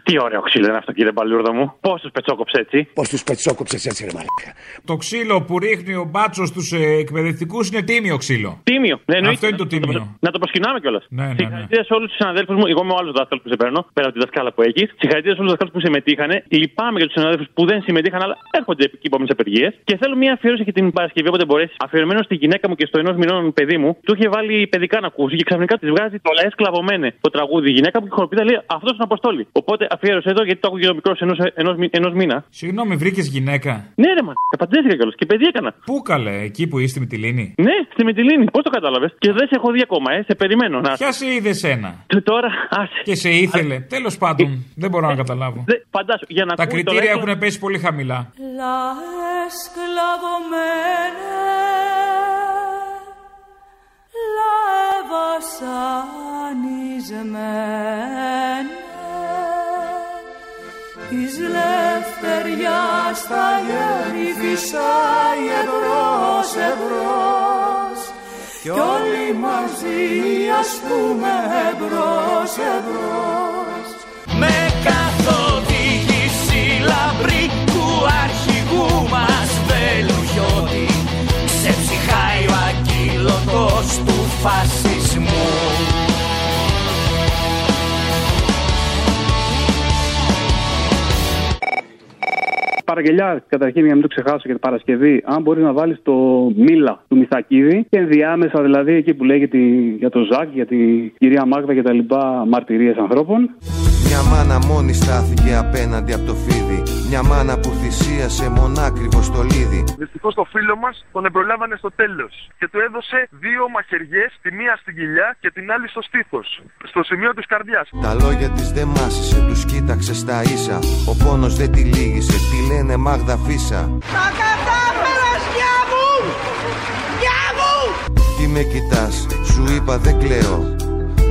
Τι ωραίο ξύλο είναι αυτό, κύριε Μπαλούρδο μου. Πώς τους πετσόκοψε έτσι; Πώς τους πετσόκοψες έτσι, ρε μαλάκα. Το ξύλο που ρίχνει ο μπάτσος στους εκπαιδευτικούς είναι τίμιο ξύλο. Τίμιο. Ναι, εννοείται. Αυτό είναι το τίμιο. Να το προσκυνάμε κιόλας. Ναι, ναι, ναι. Συγχαρητήρια σε όλους τους συναδέλφους μου. Εγώ είμαι ο άλλος δάσκαλος που σε παίρνω, πέρα από τη δασκάλα που έχεις. Συγχαρητήρια σε όλους τους δασκάλους που συμμετείχαν. Λυπάμαι για τους συναδέλφους που δεν συμμετείχαν, αλλά έρχονται εκεί επόμενε απεργίες. Και θέλω μια αφιέρωση για την Παρασκευή όποτε μπορέσεις. Αφιερωμένο στη γυναίκα μου και στο ενός μηνών παιδί μου, του είχε βάλει παιδικά να ακούσει και ξαφνικά της βγάζει το λαέ σκλαβωμένε το τραγούδι. Η γυναίκα μου και χοροπίδα λέει Αυτός είναι Αποστόλη. Οπότε αφιέρωσε εδώ γιατί το άκουγε ο μικρό ενός μήνα. Συγγνώμη, βρήκες γυναίκα; Ναι, ρε, μα. Παντρεύτηκα κιόλας και παιδί έκανα. Πού καλέ, εκεί που είστε με τη λίνη; Ναι, στη Μητυλίνη. Πώς το κατάλαβες; Και δεν σε έχω δει ακόμα, ε. Σε περιμένω να. Ποια σε είδε σένα; Και τώρα, άσε. Και σε ήθελε. Τέλος πάντων, δεν μπορώ να καταλάβω. Φαντάσου, για να Τα ακούει το κριτήρια λαϊκό- έχουν πέσει πολύ χαμηλά. La σκλαβωμένε λάβα σανισμένε της λευτεριάς τα γέρι φυσάει εμπρός εμπρός κι όλοι μαζί ας πούμε εμπρός εμπρός Με καθοδήγηση λαμπρή ακύλωτος του φασισμού Παραγγελιά, καταρχήν για να μην το ξεχάσω για την Παρασκευή, αν μπορείς να βάλεις το Μίλα του Μιθακίδη και ενδιάμεσα δηλαδή εκεί που λέγεται για το Ζακ, για την κυρία Μάγδα και τα λοιπά μαρτυρίες ανθρώπων. Μια μάνα μόνη στάθηκε απέναντι από το φίδι. Μια μάνα που θυσίασε μονάκριβο στο λίδι. Δυστυχώς το φίλο μας τον εμπρολάβανε στο τέλος και του έδωσε δύο μαχαιριές, τη μία στην κοιλιά και την άλλη στο στήθος, στο σημείο της καρδιάς. Τα λόγια της δεν μάσησε, τους κοίταξε στα ίσα. Ο πόνος δεν τη λύγησε, τη λένε Μάγδα Φίσα. Τα κατάφερες γεια μου! Γεια μου! Τι με κοιτάς, σου είπα δεν κλαίω.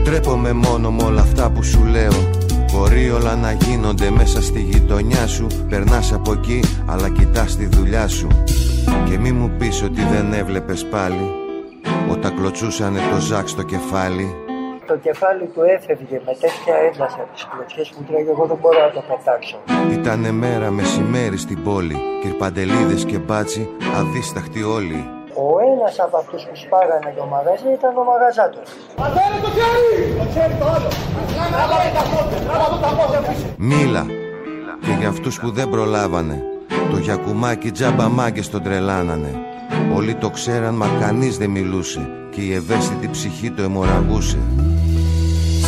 Τρέπομαι μόνο με όλα αυτά που σου λέω. Μπορεί όλα να γίνονται μέσα στη γειτονιά σου. Περνάς από εκεί, αλλά κοιτάς τη δουλειά σου. Και μη μου πεις ότι δεν έβλεπες πάλι. Όταν κλωτσούσανε το ζάκ στο κεφάλι. Το κεφάλι του έφευγε με τέτοια ένταση από τις κλωτσιές που τρέχει, εγώ δεν μπορώ να το πετάξω. Ήτανε μέρα μεσημέρι στην πόλη. Κυρπαντελίδες και μπάτσι, αδίσταχτοι όλοι. Ο ένας από αυτούς που σπάγανε το μαγαζί ήταν ο μαγαζάτος. Πατέρα το χέρι! Το χέρι το άλλο! Τράβα τα πόδια, τράβα τα πόδια πίσω. Μίλα. Και για αυτούς που δεν προλάβανε. Το γιακουμάκι τζάμπα μάγκες τον τρελάνανε. Όλοι το ξέραν μα κανείς δεν μιλούσε. Και η ευαίσθητη ψυχή το αιμορραγούσε.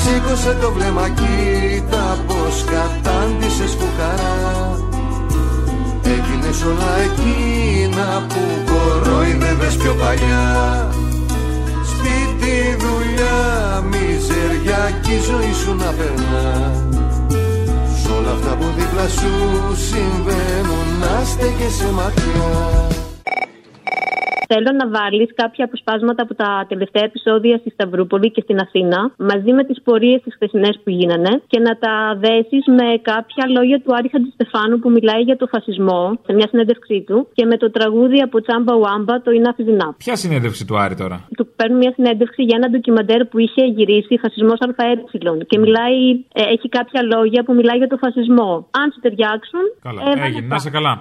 Σήκωσε το βλέμμα κοίτα πως κατάντησες φουκαρά Έγινες όλα εκείνα που κορόιδευες πιο παλιά. Σπίτι, δουλειά, μιζεριά κι η ζωή σου να περνά. Σ' όλα αυτά που δίπλα σου συμβαίνουν να στέκεσαι μακριά Θέλω να βάλεις κάποια αποσπάσματα από τα τελευταία επεισόδια στη Σταυρούπολη και στην Αθήνα, μαζί με τις πορείες τι χθεσινές που γίνανε, και να τα δέσεις με κάποια λόγια του Άρη Χατζηστεφάνου που μιλάει για το φασισμό σε μια συνέντευξή του και με το τραγούδι από Τσάμπα Ουάμπα, το Enough is Enough. Ποια συνέντευξη του Άρη τώρα; Του παίρνουν μια συνέντευξη για ένα ντοκιμαντέρ που είχε γυρίσει Φασισμός ΑΕ και μιλάει, ε, έχει κάποια λόγια που μιλάει για το φασισμό. Αν σου ταιριάξουν. Καλά, έβαλε έγινε. αυτά. Να σε καλά.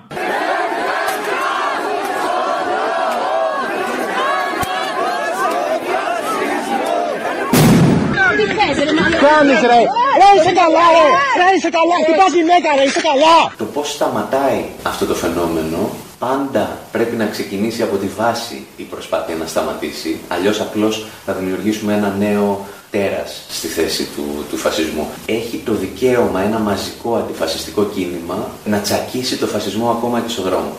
Κάνεις ρε! Ρε είσαι καλά ρε! Ρε είσαι καλά! Χτυπάς γυναίκα ρε! Είσαι καλά! Το πώς σταματάει αυτό το φαινόμενο πάντα πρέπει να ξεκινήσει από τη βάση η προσπάθεια να σταματήσει. Αλλιώς απλώς θα δημιουργήσουμε ένα νέο τέρας στη θέση του, του φασισμού. Έχει το δικαίωμα ένα μαζικό αντιφασιστικό κίνημα να τσακίσει το φασισμό ακόμα και στον δρόμο.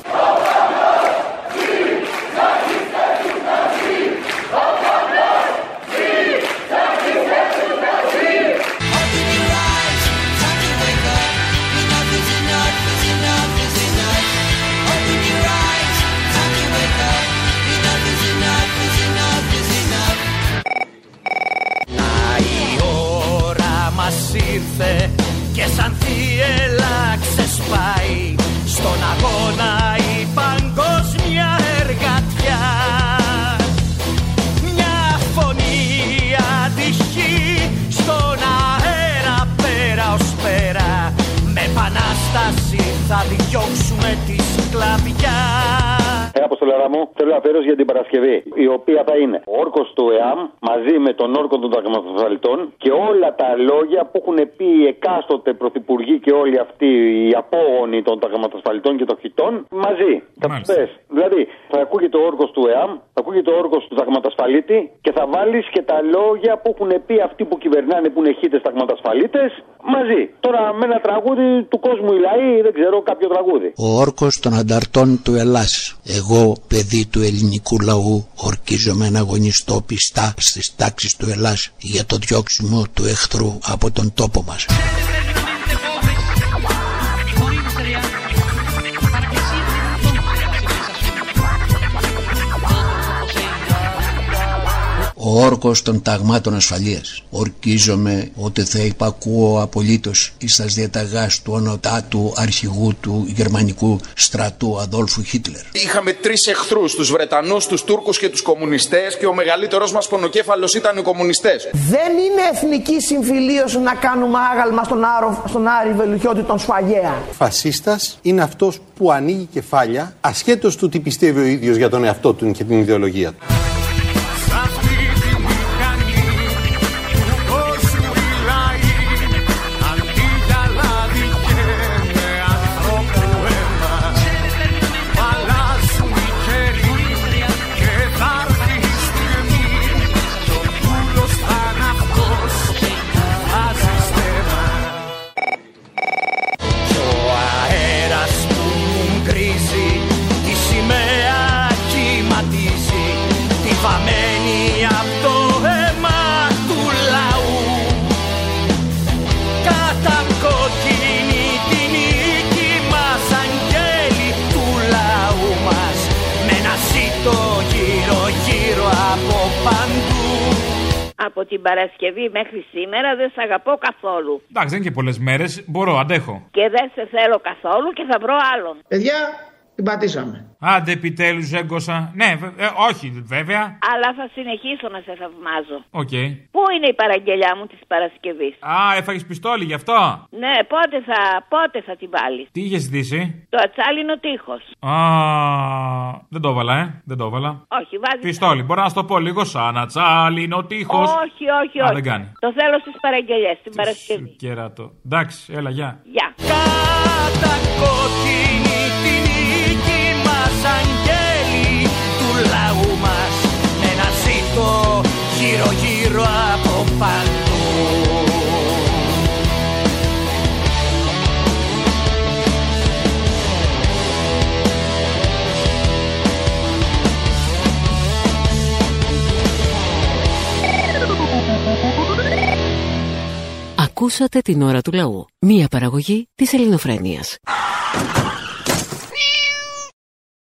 Θέλω να φέρω για την Παρασκευή. Η οποία θα είναι ο όρκος του ΕΑΜ μαζί με τον όρκο των ταγματοσφαλιτών και όλα τα λόγια που έχουν πει οι εκάστοτε πρωθυπουργοί και όλοι αυτοί οι απόγονοι των ταγματοσφαλιτών και των χιτών μαζί. Θα τους πες. Δηλαδή, θα ακούγεται ο όρκος του ΕΑΜ, θα ακούγεται ο όρκος του ταγματασφαλίτη και θα βάλεις και τα λόγια που έχουν πει αυτοί που κυβερνάνε που είναι χίτε ταγματασφαλίτε μαζί. Τώρα με ένα τραγούδι του κόσμου οι λαοί, δεν ξέρω, κάποιο τραγούδι. Ο όρκος των ανταρτών του Ελλάς. Εγώ, παιδί του ελληνικού λαού, ορκίζομαι να αγωνιστώ πιστά στις τάξεις του Ελλάς για το διώξιμο του εχθρού από τον τόπο μας. Ο όρκος των ταγμάτων ασφαλείας. Ορκίζομαι ότι θα υπακούω απολύτως εις τας διαταγάς του ονοτάτου αρχηγού του γερμανικού στρατού Αδόλφου Χίτλερ. Είχαμε τρεις εχθρούς, τους Βρετανούς, τους Τούρκους και τους κομμουνιστές, και ο μεγαλύτερος μας πονοκέφαλος ήταν οι κομμουνιστές. Δεν είναι εθνική συμφιλίωση να κάνουμε άγαλμα στον, Άρο, στον Άρη Βελουχιώτη τον Σφαγέα. Φασίστας είναι αυτός που ανοίγει κεφάλια ασχέτως του τι πιστεύει ο ίδιος για τον εαυτό του και την ιδεολογία του. Από την Παρασκευή μέχρι σήμερα δεν σε αγαπώ καθόλου. Εντάξει, δεν είναι και πολλές μέρες. Μπορώ, αντέχω. Και δεν σε θέλω καθόλου και θα βρω άλλον. Παιδιά, την πατήσαμε. Άντε επιτέλους, έγκωσα. Ναι, βε- ε, όχι, βέβαια. Αλλά θα συνεχίσω να σε θαυμάζω. Οκ. Πού είναι η παραγγελιά μου της Παρασκευής; Α, έφαγες πιστόλι γι' αυτό; Ναι, πότε θα, πότε θα την βάλεις; Τι είχες ζητήσει; Το ατσάλινο τείχος. Α, δεν το έβαλα, ε. Δεν το έβαλα. Όχι, βάζεις. Πιστόλι, μπορώ να σου το πω λίγο σαν ατσάλινο τείχος. Όχι, όχι, Α, όχι. δεν κάνει. Το θέλω στις παραγγελιές, την Παρασκευή. Κέρατο. Εντάξει, έλα, γεια. Γεια. Κατά γύρω γύρω από παντού. Ακούσατε την ώρα του λαού. Μία παραγωγή της ελληνοφρένειας.